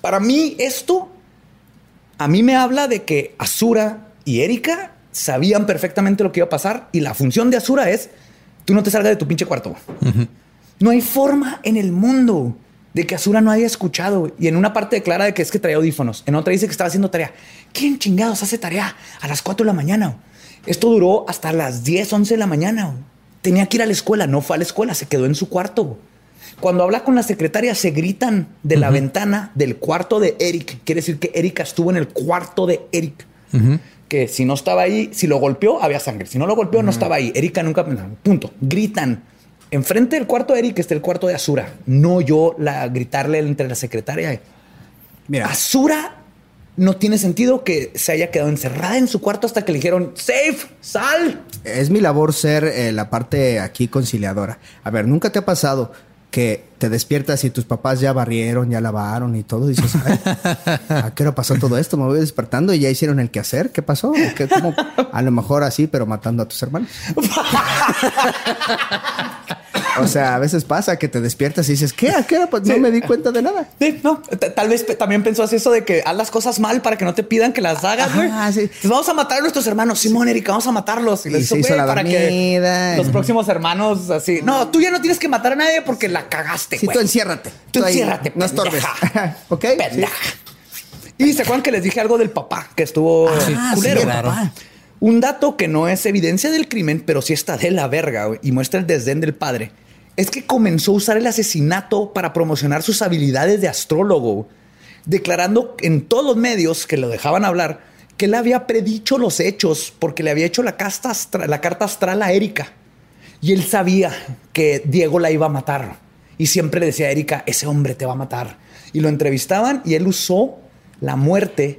Para mí esto, a mí me habla de que Azura y Erika sabían perfectamente lo que iba a pasar y la función de Azura es, tú no te salgas de tu pinche cuarto. No hay forma en el mundo de que Azura no haya escuchado. Y en una parte declara de que es que traía audífonos. En otra dice que estaba haciendo tarea. ¿Quién chingados hace tarea a las 4 de la mañana? Esto duró hasta las 10, 11 de la mañana. Tenía que ir a la escuela. No fue a la escuela. Se quedó en su cuarto. Cuando habla con la secretaria, se gritan de la ventana del cuarto de Eric. Quiere decir que Erika estuvo en el cuarto de Eric. Que si no estaba ahí, si lo golpeó, había sangre. Si no lo golpeó, no estaba ahí. Erika nunca. Punto. Gritan. Enfrente del cuarto de Eric está el cuarto de Azura. No yo la gritarle entre la secretaria. Mira, Azura no tiene sentido que se haya quedado encerrada en su cuarto hasta que le dijeron, safe, sal. es mi labor ser eh, la parte aquí conciliadora. A ver, ¿nunca te ha pasado que te despiertas y tus papás ya barrieron, ya lavaron y todo? Y dices, "Ay, ¿a qué hora pasó todo esto? Me voy despertando y ya hicieron el quehacer. ¿Qué pasó? ¿Qué, cómo? A lo mejor así, pero matando a tus hermanos. [LAUGHS] O sea, a veces pasa que te despiertas y dices, ¿qué? ¿A qué hora? Pues no me di cuenta de nada. Sí, no, t- tal vez también pensó así eso de que haz las cosas mal para que no te pidan que las hagas, güey. Ajá, sí. Entonces, vamos a matar a nuestros hermanos. Simón, Erika, vamos a matarlos. Y les se hizo "Güey, la para dormida". que los próximos hermanos así. No, tú ya no tienes que matar a nadie porque la cagaste, Sí, güey. tú enciérrate. Tú enciérrate, No estorbes. [LAUGHS] ¿Ok? Pendeja. Y se acuerdan que les dije algo del papá que estuvo Ah, sí, culero. claro. Papá. Un dato que no es evidencia del crimen, pero sí está de la verga güey, y muestra el desdén del padre. Es que comenzó a usar el asesinato para promocionar sus habilidades de astrólogo, declarando en todos los medios que lo dejaban hablar que él había predicho los hechos porque le había hecho la, casta astra- la carta astral a Erika. Y él sabía que Diego la iba a matar. Y siempre le decía a Erika, ese hombre te va a matar. Y lo entrevistaban y él usó la muerte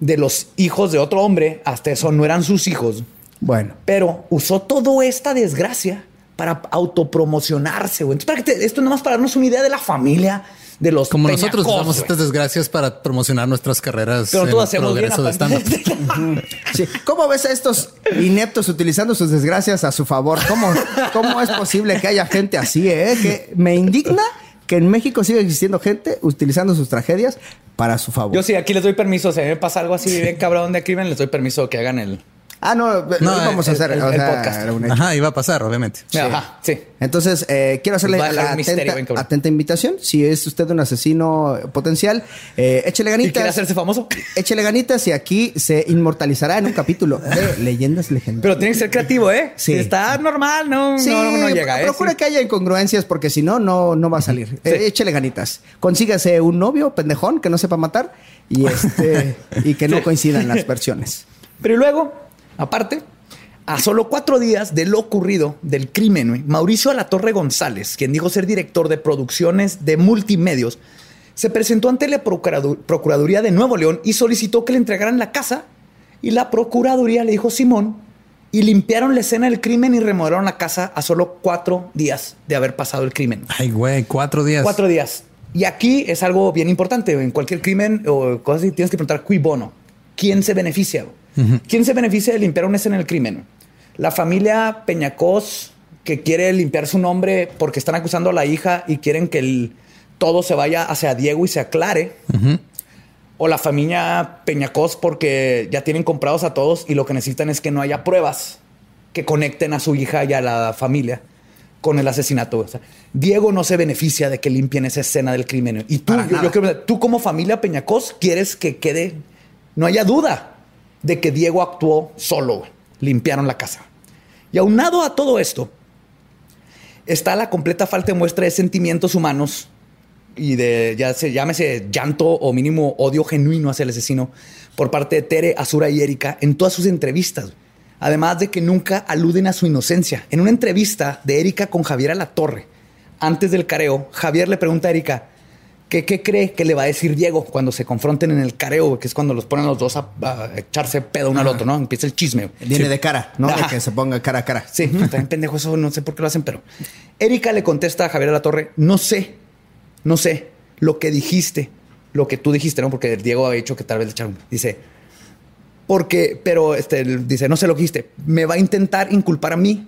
de los hijos de otro hombre. Hasta eso no eran sus hijos. Bueno. Pero usó toda esta desgracia para autopromocionarse. güey. Entonces, para que te- esto nomás para darnos una idea de la familia de los Como nosotros usamos estas desgracias para promocionar nuestras carreras Pero todos hacemos bien progreso de aparte. stand-up. [LAUGHS] Sí. ¿Cómo ves a estos ineptos utilizando sus desgracias a su favor? ¿Cómo, ¿Cómo es posible que haya gente así? eh? Que me indigna que en México siga existiendo gente utilizando sus tragedias para su favor. Yo sí, aquí les doy permiso. Si a mí me pasa algo así bien cabrón de crimen, les doy permiso que hagan el... Ah, no, no vamos a el- hacer el- o el sea, podcast. era un hecho. Ajá, iba a pasar, obviamente. Ajá, sí. Entonces, eh, quiero hacerle a la misterio atenta, invitación. Si es usted un asesino potencial, eh, échele ¿Y quiere ganitas. hacerse famoso? Échele ganitas y aquí se inmortalizará en un capítulo de [LAUGHS] Leyendas Legendarias. Pero tiene que ser creativo, ¿eh? Sí. Si está normal, no, Sí, no, no llega, ¿eh? procura Sí. que haya incongruencias porque si no, no, no va a salir. Eh, échele ganitas. Consígase un novio pendejón que no sepa matar y este [LAUGHS] y que no coincidan las versiones. Pero luego, aparte, a solo cuatro días de lo ocurrido del crimen, Mauricio Alatorre González, quien dijo ser director de producciones de multimedios, se presentó ante la Procuradu- Procuraduría de Nuevo León y solicitó que le entregaran la casa. Y la Procuraduría le dijo Simón y limpiaron la escena del crimen y remodelaron la casa a solo cuatro días de haber pasado el crimen. Ay, güey, cuatro días. Cuatro días. Y aquí es algo bien importante. En cualquier crimen o cosas así, tienes que preguntar qui bono. ¿Quién se beneficia? ¿Quién se beneficia de limpiar una escena del crimen? La familia Peñacos que quiere limpiar su nombre porque están acusando a la hija y quieren que el- todo se vaya hacia Diego y se aclare. O la familia Peñacos porque ya tienen comprados a todos y lo que necesitan es que no haya pruebas que conecten a su hija y a la familia con el asesinato. O sea, Diego no se beneficia de que limpien esa escena del crimen. Y tú, Para yo, nada. yo creo, tú como familia Peñacos quieres que quede, no haya duda de que Diego actuó solo. Limpiaron la casa. Y aunado a todo esto, está la completa falta de muestra de sentimientos humanos y de, ya se llámese llanto o mínimo odio genuino hacia el asesino por parte de Tere, Azura y Erika en todas sus entrevistas. Además de que nunca aluden a su inocencia. En una entrevista de Erika con Javier Alatorre, antes del careo, Javier le pregunta a Erika qué cree que le va a decir Diego cuando se confronten en el careo, que es cuando los ponen los dos a, a echarse pedo uno al otro, ¿no? Empieza el chisme. Viene de cara, ¿no? De que se ponga cara a cara. Sí, [LAUGHS] también pendejo, eso no sé por qué lo hacen, pero. Erika le contesta a Javier La Torre: No sé, no sé lo que dijiste, lo que tú dijiste, ¿no? Porque Diego había dicho que tal vez le echaron. Dice, porque, pero este, dice, no sé lo que dijiste, me va a intentar inculpar a mí,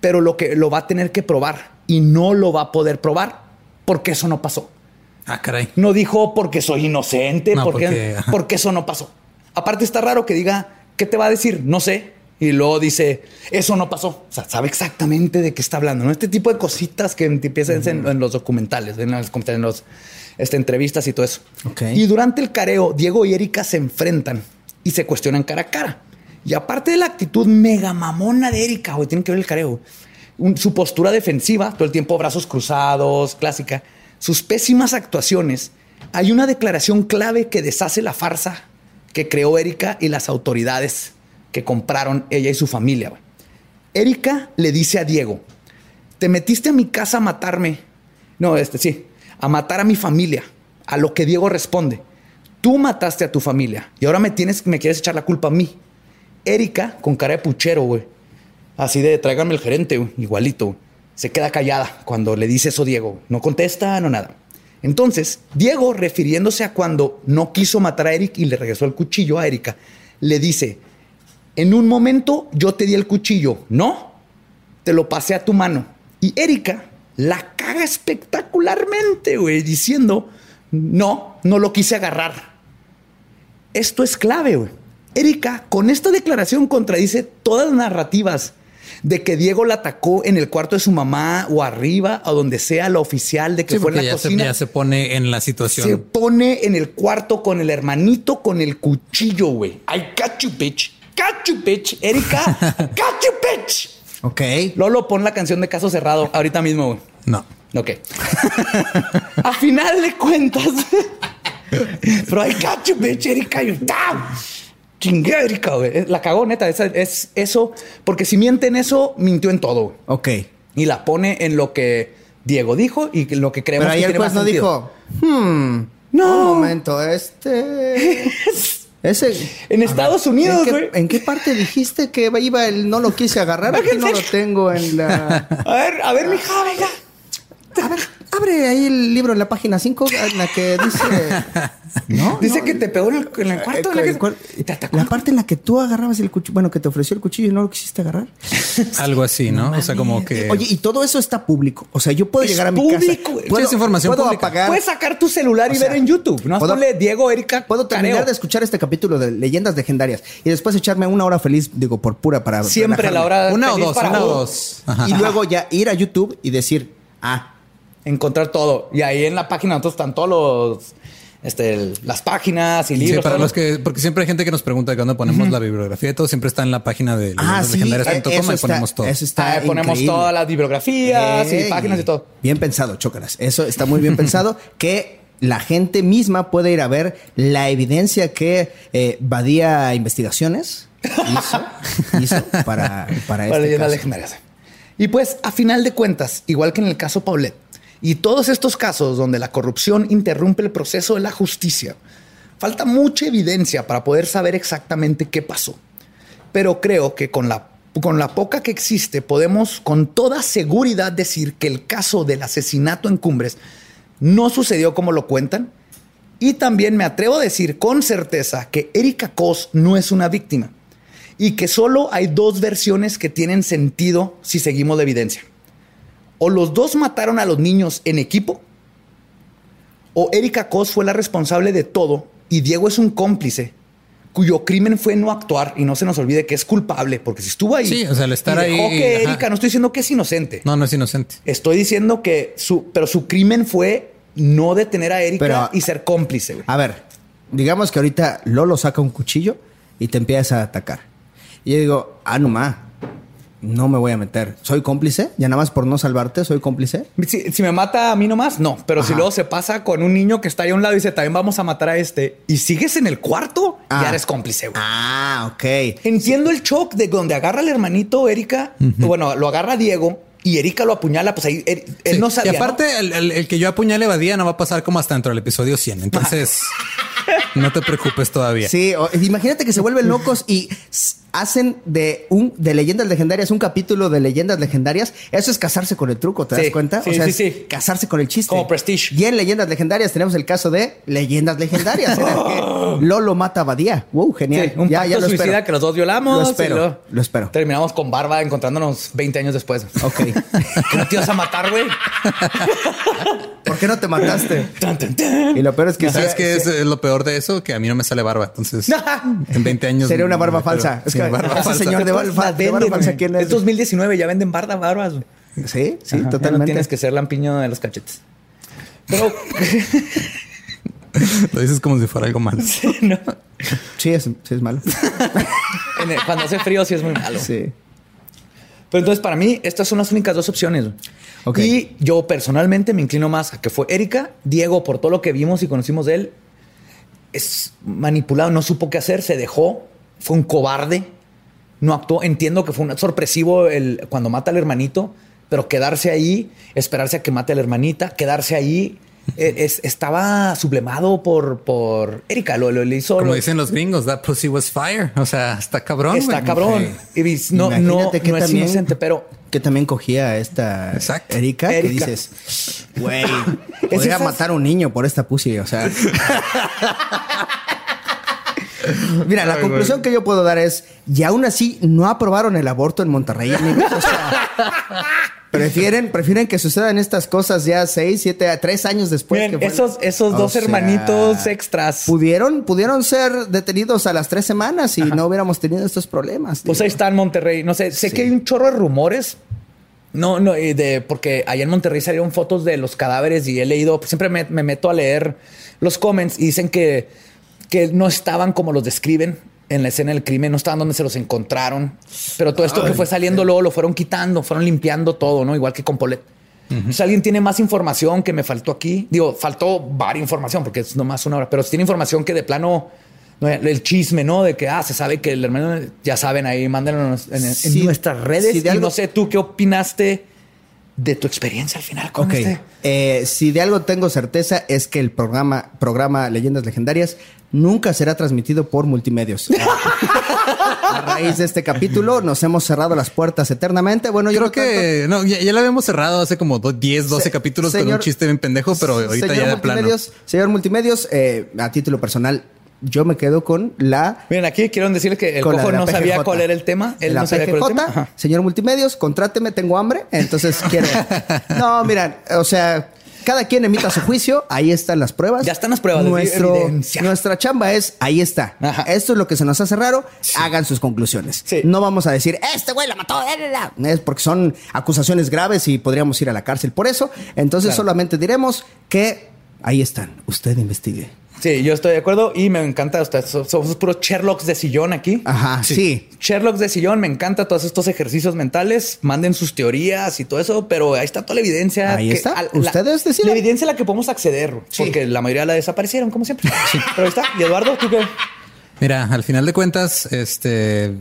pero lo que lo va a tener que probar y no lo va a poder probar porque eso no pasó. Ah, caray. No dijo porque soy inocente, No, porque, porque- eso no pasó. Aparte está raro que diga, ¿qué te va a decir? No sé. Y luego dice, eso no pasó. O sea, sabe exactamente de qué está hablando. ¿no? Este tipo de cositas que empiezan en, en los documentales, en las en los, este, entrevistas y todo eso. Y durante el careo, Diego y Erika se enfrentan y se cuestionan cara a cara. Y aparte de la actitud mega mamona de Erika, güey, tienen que ver el careo. un- su postura defensiva, todo el tiempo brazos cruzados, clásica, sus pésimas actuaciones, hay una declaración clave que deshace la farsa que creó Erika y las autoridades que compraron ella y su familia. Erika le dice a Diego, te metiste a mi casa a matarme. No, este sí, a matar a mi familia. A lo que Diego responde, tú mataste a tu familia y ahora me tienes, me quieres echar la culpa a mí. Erika, con cara de puchero, güey. Así de tráiganme el gerente, güey, igualito. Se queda callada cuando le dice eso Diego. No contesta, no nada. Entonces, Diego, refiriéndose a cuando no quiso matar a Eric y le regresó el cuchillo a Erika, le dice, en un momento yo te di el cuchillo, ¿no? Te lo pasé a tu mano. Y Erika la caga espectacularmente, güey, diciendo, no, no lo quise agarrar. Esto es clave, güey. Erika, con esta declaración contradice todas las narrativas de que Diego la atacó en el cuarto de su mamá o arriba o donde sea la oficial de que Sí, fue en la ya se, cocina. ya se pone en la Se situación. pone en el cuarto con el hermanito con el cuchillo, güey. I got you, bitch. Got you, bitch. Erika, got you, bitch. Ok. Lolo, pon la canción de Caso Cerrado ahorita mismo, güey. No. Ok. [LAUGHS] A final de cuentas. [LAUGHS] Pero I got you, bitch, Erika. You down. Chingue, Erika, güey. La cagó, neta. Es eso. Porque si miente en eso, mintió en todo. güey. Ok. Y la pone en lo que Diego dijo y lo que creemos Pero ahí que el tiene juez más no sentido. dijo, hmm, No. un momento, este... [LAUGHS] Ese... En Estados ver, Unidos, ¿en qué, güey. ¿En qué parte dijiste que iba el no lo quise agarrar? Aquí no lo tengo en la... [LAUGHS] A ver, a ver, mija, venga. A ver, abre ahí el libro en la página 5 en la que dice... [LAUGHS] No, Dice no, que te pegó en el, en el cuarto. en la que- el cuar- y te atacó. la parte en la que tú agarrabas el cuchillo, bueno, que te ofreció el cuchillo y no lo quisiste agarrar. [LAUGHS] Algo así, ¿no? o sea, como que. Oye, y todo eso está público. O sea, yo puedo Es llegar a mi público, casa. es información puedo pública. apagar. Puedes sacar tu celular y O sea, ver en YouTube. No puedo- ponle Diego, Erika. Puedo terminar careo. de escuchar este capítulo de Leyendas Legendarias y después echarme una hora feliz, digo, por pura para. Siempre la relajarme. hora una o dos, para una o dos. Ajá. Y luego ya ir a YouTube y decir, ah, Encontrar todo. Y ahí en la página nosotros están todos los. Este, las páginas y Sí, libros. para todo. los que, porque siempre hay gente que nos pregunta de cuándo ponemos la bibliografía y todo, siempre está en la página de ah, sí, legendarias.com y está, ponemos todo. eso está Ah, ponemos increíble. todas las bibliografías Ey, y páginas y todo. Bien pensado, chócalas. Eso está muy bien pensado. [LAUGHS] Que la gente misma puede ir a ver la evidencia que eh, Badía Investigaciones hizo, [LAUGHS] hizo para, para para este caso. legendarias. Y pues, a final de cuentas, igual que en el caso Paulette, y todos estos casos donde la corrupción interrumpe el proceso de la justicia, falta mucha evidencia para poder saber exactamente qué pasó. Pero creo que con la, con la poca que existe, podemos con toda seguridad decir que el caso del asesinato en Cumbres no sucedió como lo cuentan. Y también me atrevo a decir con certeza que Erika Cos no es una víctima y que solo hay dos versiones que tienen sentido si seguimos la evidencia. O los dos mataron a los niños en equipo, o Erika Cos fue la responsable de todo y Diego es un cómplice cuyo crimen fue no actuar y no se nos olvide que es culpable porque si estuvo ahí Sí, o sea, el estar y dejó ahí, que ajá. Erika no estoy diciendo que es inocente No, no es inocente. estoy diciendo que su pero su crimen fue no detener a Erika Pero- y ser cómplice güey. A ver, digamos que ahorita Lolo saca un cuchillo y te empieza a atacar. Y yo digo, ah, no ma. No me voy a meter. ¿Soy cómplice? Ya nada más por no salvarte, ¿soy cómplice? Si, si me mata a mí nomás, no. Pero si luego se pasa con un niño que está ahí a un lado y dice, también vamos a matar a este, y sigues en el cuarto, Ah. ya eres cómplice, güey. Ah, ok. Entiendo el shock de donde agarra al hermanito Erika, bueno, lo agarra Diego y Erika lo apuñala, pues ahí él, él Sí. no sabía. Y aparte, el, el- el que yo apuñale a Badía no va a pasar como hasta dentro del episodio 100. Entonces, [LAUGHS] no te preocupes todavía. Sí, o- imagínate que se vuelven locos y hacen de un de leyendas legendarias un capítulo de leyendas legendarias. Eso es casarse con el truco, ¿te Sí, das cuenta? sí, o sea, sí, es casarse con el chiste. Como Prestige. Y en leyendas legendarias tenemos el caso de leyendas legendarias, en el que [LAUGHS] Lolo mata a Badía. Wow, genial. Sí, un ya, pacto ya lo suicida espero. que los dos violamos. Lo espero, lo espero. Terminamos con barba encontrándonos 20 años después. Ok. [LAUGHS] ¿Que no te ibas a matar, güey? [LAUGHS] ¿Por qué no te mataste? Tan, tan, tan. Y lo peor es que ¿Sabes sí- qué es lo peor de eso? Que a mí no me sale barba. Entonces, en 20 años. Sería una barba falsa. Es barba ese falsa. señor de, barba- de barba falsa. ¿quién es? Es 2019, ya venden barba, barbas. Sí, sí, Ajá, ya No totalmente. tienes que ser lampiño de los cachetes. Pero [LAUGHS] Lo dices como si fuera algo malo. no. Sí, es, sí es malo. [LAUGHS] Cuando hace frío sí es muy malo. Sí. Pero entonces para mí estas son las únicas dos opciones. Y yo personalmente me inclino más a que fue Erika, Diego, por todo lo que vimos y conocimos de él, es manipulado, no supo qué hacer, se dejó, fue un cobarde, no actuó. Entiendo que fue un sorpresivo el, cuando mata al hermanito, pero quedarse ahí, esperarse a que mate a la hermanita, quedarse ahí, eh, es- estaba sublemado por, por Erika, lo, lo- le hizo... Como lo- dicen los gringos, that pussy was fire. O sea, está cabrón. está güey. cabrón. Y no, no, que no es también- inocente, pero Que también cogía a esta Exacto. Erika, que Erika. dices, güey, [LAUGHS] podría esas- matar a un niño por esta pussy, o sea. [LAUGHS] [LAUGHS] Mira, la conclusión que yo puedo dar es, y aún así no aprobaron el aborto en Monterrey, amigos. O sea, [LAUGHS] prefieren, prefieren que sucedan estas cosas ya seis, siete, tres años después. Miren, que fue- esos, esos O dos sea, hermanitos extras. Pudieron, pudieron ser detenidos a las tres semanas y no hubiéramos tenido estos problemas. Pues digo. ahí está en Monterrey. No sé, sé Sí. que hay un chorro de rumores. No, no, y de porque allá en Monterrey salieron fotos de los cadáveres y he leído, pues siempre me, me meto a leer los comments y dicen que, que no estaban como los describen en la escena del crimen, no estaban donde se los encontraron. Pero todo esto que fue saliendo luego lo fueron quitando, fueron limpiando todo, ¿no? Igual que con Polet. Si alguien tiene más información que me faltó aquí, digo, faltó varia información porque es nomás una hora, pero si tiene información que de plano, no, el chisme, ¿no? De que, ah, se sabe que el hermano, ya saben, ahí mándenlo en, en- nuestras redes. sí, y algo- no sé, tú qué opinaste de tu experiencia al final con Ok. este. Eh, si de algo tengo certeza es que el programa, programa Leyendas Legendarias nunca será transmitido por multimedios. [LAUGHS] A raíz de este capítulo nos hemos cerrado las puertas eternamente. Bueno, yo Creo que no, ya, ya lo habíamos cerrado hace como do- 10, 12 Se- capítulos con un chiste bien pendejo, pero ahorita señor ya de plano. multimedios, señor multimedios, eh, a título personal, yo me quedo con la Miren, aquí quiero decirle que el cojo no sabía cuál era el tema. Él la no sabía cuál era el tema. Señor multimedios, contráteme, tengo hambre, entonces [LAUGHS] quiero. No, mira, o sea, cada quien emita su juicio, ahí están las pruebas. Ya están las pruebas, es Nuestro, nuestra chamba es, ahí está. Ajá. Esto es lo que se nos hace raro, hagan sus conclusiones. Sí. No vamos a decir, este güey la mató, eh, eh, eh", es porque son acusaciones graves y podríamos ir a la cárcel por eso. Entonces Claro. solamente diremos que ahí están, usted investigue. Sí, yo estoy de acuerdo y me encanta. Ustedes so- somos puros Sherlocks de sillón aquí. Ajá, sí. Sherlocks de sillón, me encanta todos estos ejercicios mentales. Manden sus teorías y todo eso, pero ahí está toda la evidencia. Ahí que- está. a- la- Ustedes decidan. La evidencia a la que podemos acceder, Sí. porque la mayoría la desaparecieron, como siempre. Pero ahí está. Y Eduardo, ¿tú qué? Mira, al final de cuentas, este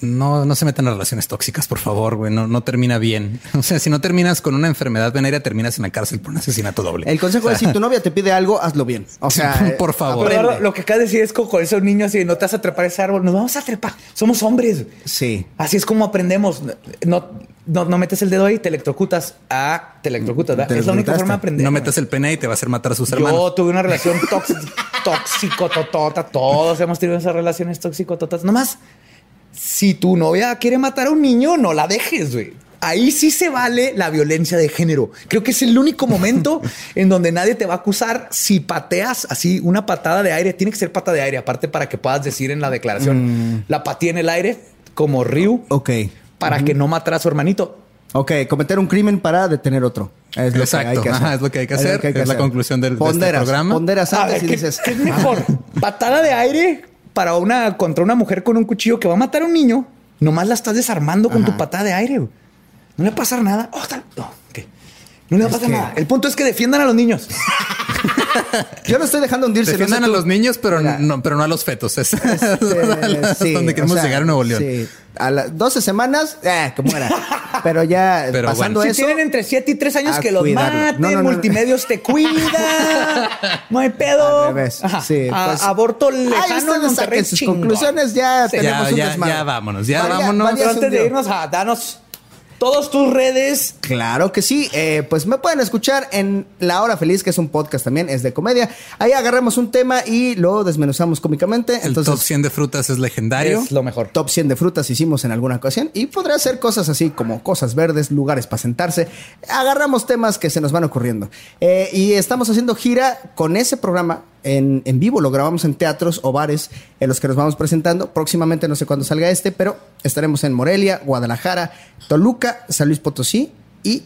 no, no se metan en relaciones tóxicas, por favor, güey. No, no termina bien. [LAUGHS] O sea, si no terminas con una enfermedad venérea, terminas en la cárcel por un asesinato doble. El consejo es si tu novia te pide algo, hazlo bien. O sea, Por favor. Pero lo que acaba de decir es con esos niños y no te vas a trepar ese árbol. Nos vamos a trepar. Somos hombres. Sí. Así es como aprendemos. No, no, no metes el dedo ahí, te electrocutas. Ah, te electrocutas. ¿verdad? Te Es la única forma de aprender. no metas el pene y te va a hacer matar a sus Yo hermanos. tuve una relación [LAUGHS] tóxica, tóxico, totota. Todos hemos tenido esas relaciones tóxico, totas. Nomás, si tu novia quiere matar a un niño, no la dejes, güey. Ahí sí se vale la violencia de género. Creo que es el único momento [LAUGHS] en donde nadie te va a acusar si pateas así una patada de aire. Tiene que ser pata de aire, aparte para que puedas decir en la declaración, la pateé en el aire como Ryu Ok. Para que no matara a su hermanito. Ok, cometer un crimen para detener otro. Es lo Exacto. que hay que hacer. Ajá, es lo que hay que hacer. Es la conclusión del- de este programa. Ponderas A antes ver, y ¿qué, dices, qué es mejor? ¿Patada de aire para una contra una mujer con un cuchillo que va a matar a un niño? Nomás la estás desarmando con tu patada de aire. No le va a pasar nada. Oh, tal- no, le va a pasar que- nada. El punto es que defiendan a los niños. [LAUGHS] Yo no estoy dejando hundirse. no sé Defiendan a tú. los niños, pero Mira. no, pero no a los fetos. Es [LAUGHS] Este, [LAUGHS] sí, donde o queremos sea, llegar a Nuevo León. Sí. A las 12 semanas, eh, que muera. Pero ya [LAUGHS] Pero pasando bueno. Si eso. tienen entre 7 y 3 años que los cuidarlo. maten, No, no, no, no. multimedios te [LAUGHS] cuida. No hay pedo. Al revés. Ajá. Sí, A- pues- aborto Ay, lejano en ustedes Monterrey. saquen sus chingón. conclusiones. Ya Sí. tenemos Ya, un ya, desmadre. ya vámonos, ya vámonos. Pero antes de irnos, a danos todas tus redes. Claro que sí. Eh, pues me pueden escuchar en La Hora Feliz, que es un podcast también, es de comedia. Ahí agarramos un tema y lo desmenuzamos cómicamente. El Entonces, top 100 de frutas es legendario. Es lo mejor. top 100 de frutas hicimos en alguna ocasión y podrá hacer cosas así como cosas verdes, lugares para sentarse. Agarramos temas que se nos van ocurriendo. Eh, y estamos haciendo gira con ese programa en, en vivo. Lo grabamos en teatros o bares en los que nos vamos presentando. Próximamente no sé cuándo salga este, pero estaremos en Morelia, Guadalajara, Toluca, San Luis Potosí y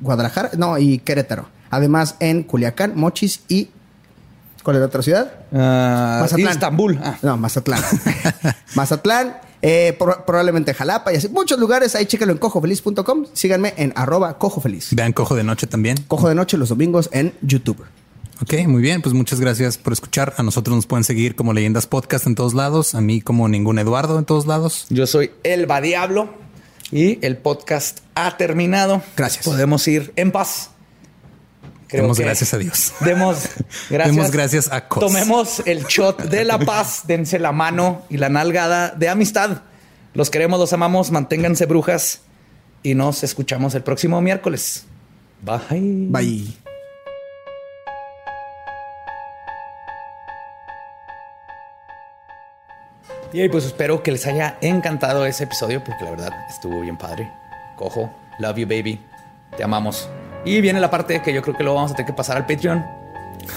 Guadalajara, no, y Querétaro. Además en Culiacán, Mochis y... ¿Cuál es la otra ciudad? Mazatlán. Istambul. Ah. No, Mazatlán. [LAUGHS] Mazatlán, eh, pro- probablemente Jalapa y así. Muchos lugares. Ahí chéquenlo en cojofeliz.com. Síganme en arroba cojofeliz. Vean Cojo de Noche también. Cojo de noche los domingos en YouTube. Ok, muy bien. Pues muchas gracias por escuchar. A nosotros nos pueden seguir como Leyendas Podcast en todos lados. A mí como ningún Eduardo en todos lados. Yo soy Elba Diablo y el podcast ha terminado. Gracias. Podemos ir en paz. Creo Demos que gracias a Dios. [LAUGHS] Demos gracias. Demos gracias a Cos. Tomemos el shot de la paz, [LAUGHS] dense la mano y la nalgada de amistad. Los queremos, los amamos, manténganse brujas y nos escuchamos el próximo miércoles. Bye. Bye. Y pues espero que les haya encantado ese episodio porque la verdad estuvo bien padre. Cojo, love you baby, te amamos. Y viene la parte que yo creo que lo vamos a tener que pasar al Patreon.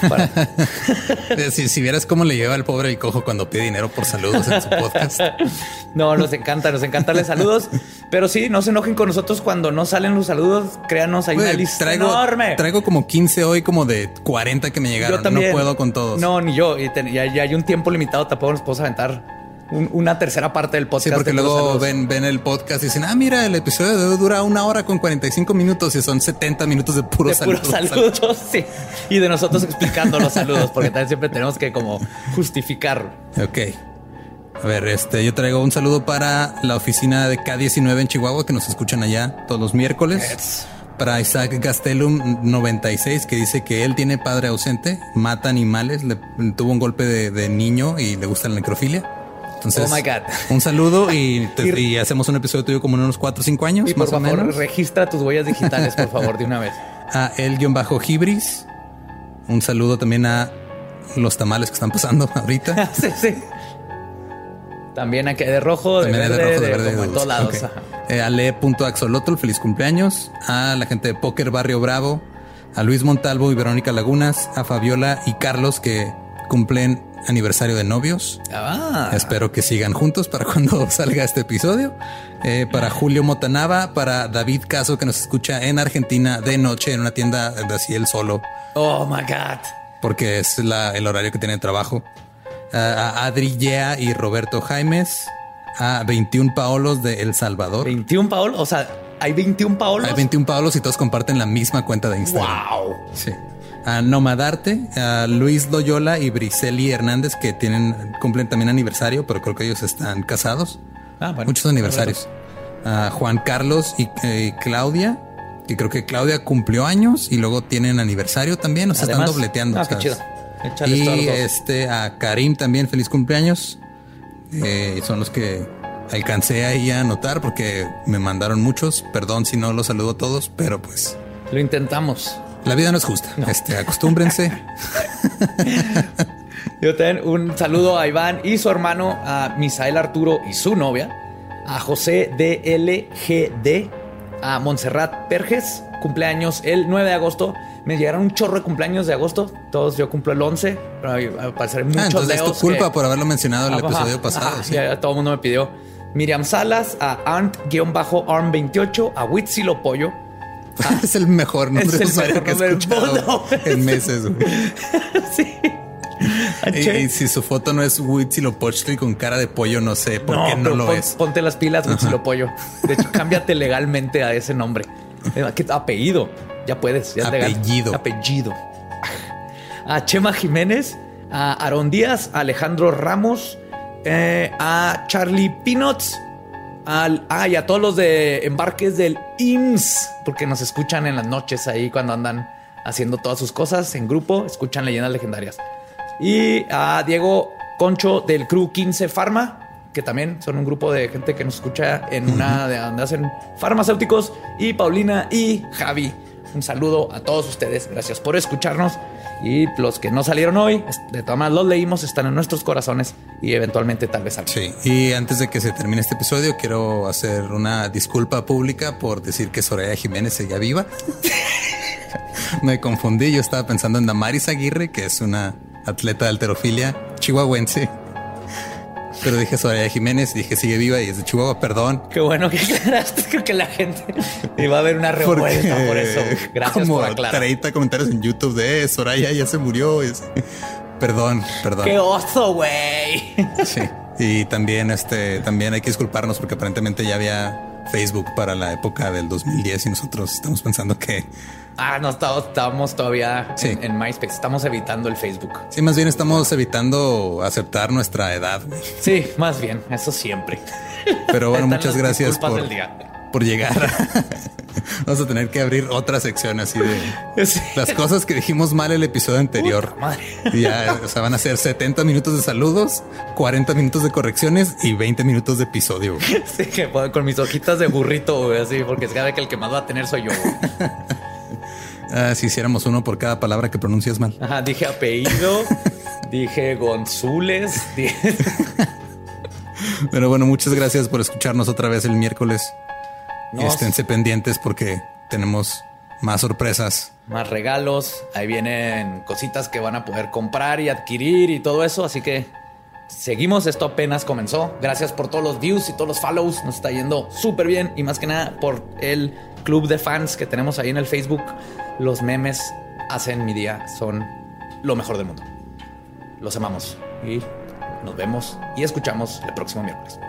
Para- [LAUGHS] Si, si vieras cómo le lleva el pobre el cojo cuando pide dinero por saludos en su podcast. [LAUGHS] No, nos encanta, nos encanta los saludos. Pero sí, no se enojen con nosotros cuando no salen los saludos. Créanos, hay una Güey, lista traigo, enorme. traigo como 15 hoy, como de 40 que me llegaron. Yo también. No puedo con todos. No, ni yo. Y te- hay un tiempo limitado. Tampoco nos podemos aventar un- una tercera parte del podcast. Sí, porque luego ven, ven el podcast y dicen, ah, mira, el episodio de hoy dura una hora con 45 minutos y son 70 minutos de puros de puros saludos. saludos, [LAUGHS] sí. Y de nosotros explicando los saludos, porque también siempre tenemos que como justificarlo. Ok. A ver, este, yo traigo un saludo para la oficina de K19 en Chihuahua, que nos escuchan allá todos los miércoles. Para Isaac Gastelum 96, que dice que él tiene padre ausente, mata animales, le, tuvo un golpe de, de niño y le gusta la necrofilia. Entonces, Oh my God. un saludo y, te- y hacemos un episodio tuyo como en unos 4 o 5 años, Y por más o favor, menos. registra tus huellas digitales, por favor, de una vez. [LAUGHS] A el-Gibris. Un saludo también a los tamales que están pasando [LAUGHS] ahorita. [LAUGHS] sí, sí. También aquí de rojo, de También verde, de rojo, de de verde. como de en todos lados. Eh, a le.axolotl, feliz cumpleaños. A la gente de Poker Barrio Bravo. A Luis Montalvo y Verónica Lagunas. A Fabiola y Carlos que cumplen aniversario de novios. Ah, Espero que sigan juntos para cuando [LAUGHS] salga este episodio. Eh, para Julio Motanava, para David Caso que nos escucha en Argentina de noche en una tienda de así él solo oh my God. porque es la- el horario que tiene de trabajo. A- a Adri Yea y Roberto Jaimes. A 21 Paolos de El Salvador. 21 Paolos, o sea, hay 21 Paolos. Hay 21 Paolos y todos comparten la misma cuenta de Instagram. Wow. Sí. A Nomadarte, a Luis Loyola y Briseli Hernández que tienen cumplen también aniversario, pero creo que ellos están casados. Ah, bueno. Muchos aniversarios. A Juan Carlos y eh, Claudia, que creo que Claudia cumplió años y luego tienen aniversario también, o sea, Además, están dobleteando. ah, qué chido. Y este a Karim también, feliz cumpleaños. Eh, son los que alcancé ahí a anotar porque me mandaron muchos. Perdón si no los saludo a todos, pero pues Lo intentamos. La vida no es justa. Este, acostúmbrense. [LAUGHS] Yo también un saludo a Iván y su hermano, a Misael Arturo y su novia, a José DLGD, a Montserrat Perges, cumpleaños el 9 de agosto. Me llegaron un chorro de cumpleaños de agosto. Todos yo cumplo el 11, pero parecer hay muchos Ah, entonces es tu culpa que- por haberlo mencionado en el Ajá, episodio pasado. ajá, sí. ya todo el mundo me pidió. Miriam Salas, a Arnt-Arm28, a Huitzilo Pollo. [LAUGHS] es el mejor nombre de usuario que he escuchado en meses. güey. [LAUGHS] sí. Y, y si su foto no es Huitzilopochtli con cara de pollo, no sé por qué no lo pon- es. Ponte las pilas, Pollo. De hecho, cámbiate legalmente a ese nombre. Eh, ¿Qué apellido? Ya puedes. Ya es legal. Apellido. Apellido. A Chema Jiménez, a Aaron Díaz, a Alejandro Ramos, eh, a Charlie Peanuts, al, ah, y a todos los de embarques del IMSS, porque nos escuchan en las noches ahí cuando andan haciendo todas sus cosas en grupo, escuchan leyendas legendarias. Y a Diego Concho del Crew 15 Pharma, que también son un grupo de gente que nos escucha en una de donde hacen farmacéuticos. Y Paulina y Javi. Un saludo a todos ustedes. Gracias por escucharnos. Y los que no salieron hoy, de todas maneras los leímos, están en nuestros corazones y eventualmente tal vez salgan. Sí, y antes de que se termine este episodio, quiero hacer una disculpa pública por decir que Soraya Jiménez seguía viva. [LAUGHS] Me confundí, yo estaba pensando en Damaris Aguirre, que es una atleta de alterofilia chihuahuense. Pero dije Soraya Jiménez, dije sigue viva y es de Chihuahua, perdón. Qué bueno que [LAUGHS] aclaraste. Creo que la gente iba a haber una revuelta por eso. Gracias como por aclarar. 30 comentarios en YouTube de "Eh, Soraya ya se murió. y. Perdón, perdón. Qué oso, güey. Sí. Y también, este, también hay que disculparnos porque aparentemente ya había Facebook para la época del 2010 y nosotros estamos pensando que Ah, no, estamos, todavía Sí. en, en MySpace. Estamos evitando el Facebook. sí, más bien estamos evitando aceptar nuestra edad. güey. Sí, más bien, eso siempre. Pero bueno, muchas gracias por, por llegar. [LAUGHS] Vamos a tener que abrir otra sección así de Sí. las cosas que dijimos mal el episodio anterior. Puta madre. Ya, o sea, van a ser 70 minutos de saludos, 40 minutos de correcciones y 20 minutos de episodio. güey. Sí, que con mis hojitas de burrito, güey, así, porque sabe que el que más va a tener soy yo. güey. [LAUGHS] Ah, si hiciéramos uno por cada palabra que pronuncias mal. Ajá, dije apellido, [LAUGHS] dije Gonzules, dije... [LAUGHS] Pero bueno, muchas gracias por escucharnos otra vez el miércoles. Y No, esténse pendientes porque tenemos más sorpresas. más regalos, ahí vienen cositas que van a poder comprar y adquirir y todo eso, así que seguimos, esto apenas comenzó. Gracias por todos los views y todos los follows, nos está yendo súper bien y más que nada por el club de fans que tenemos ahí en el Facebook. Los memes hacen mi día, son lo mejor del mundo. Los amamos y nos vemos y escuchamos el próximo miércoles.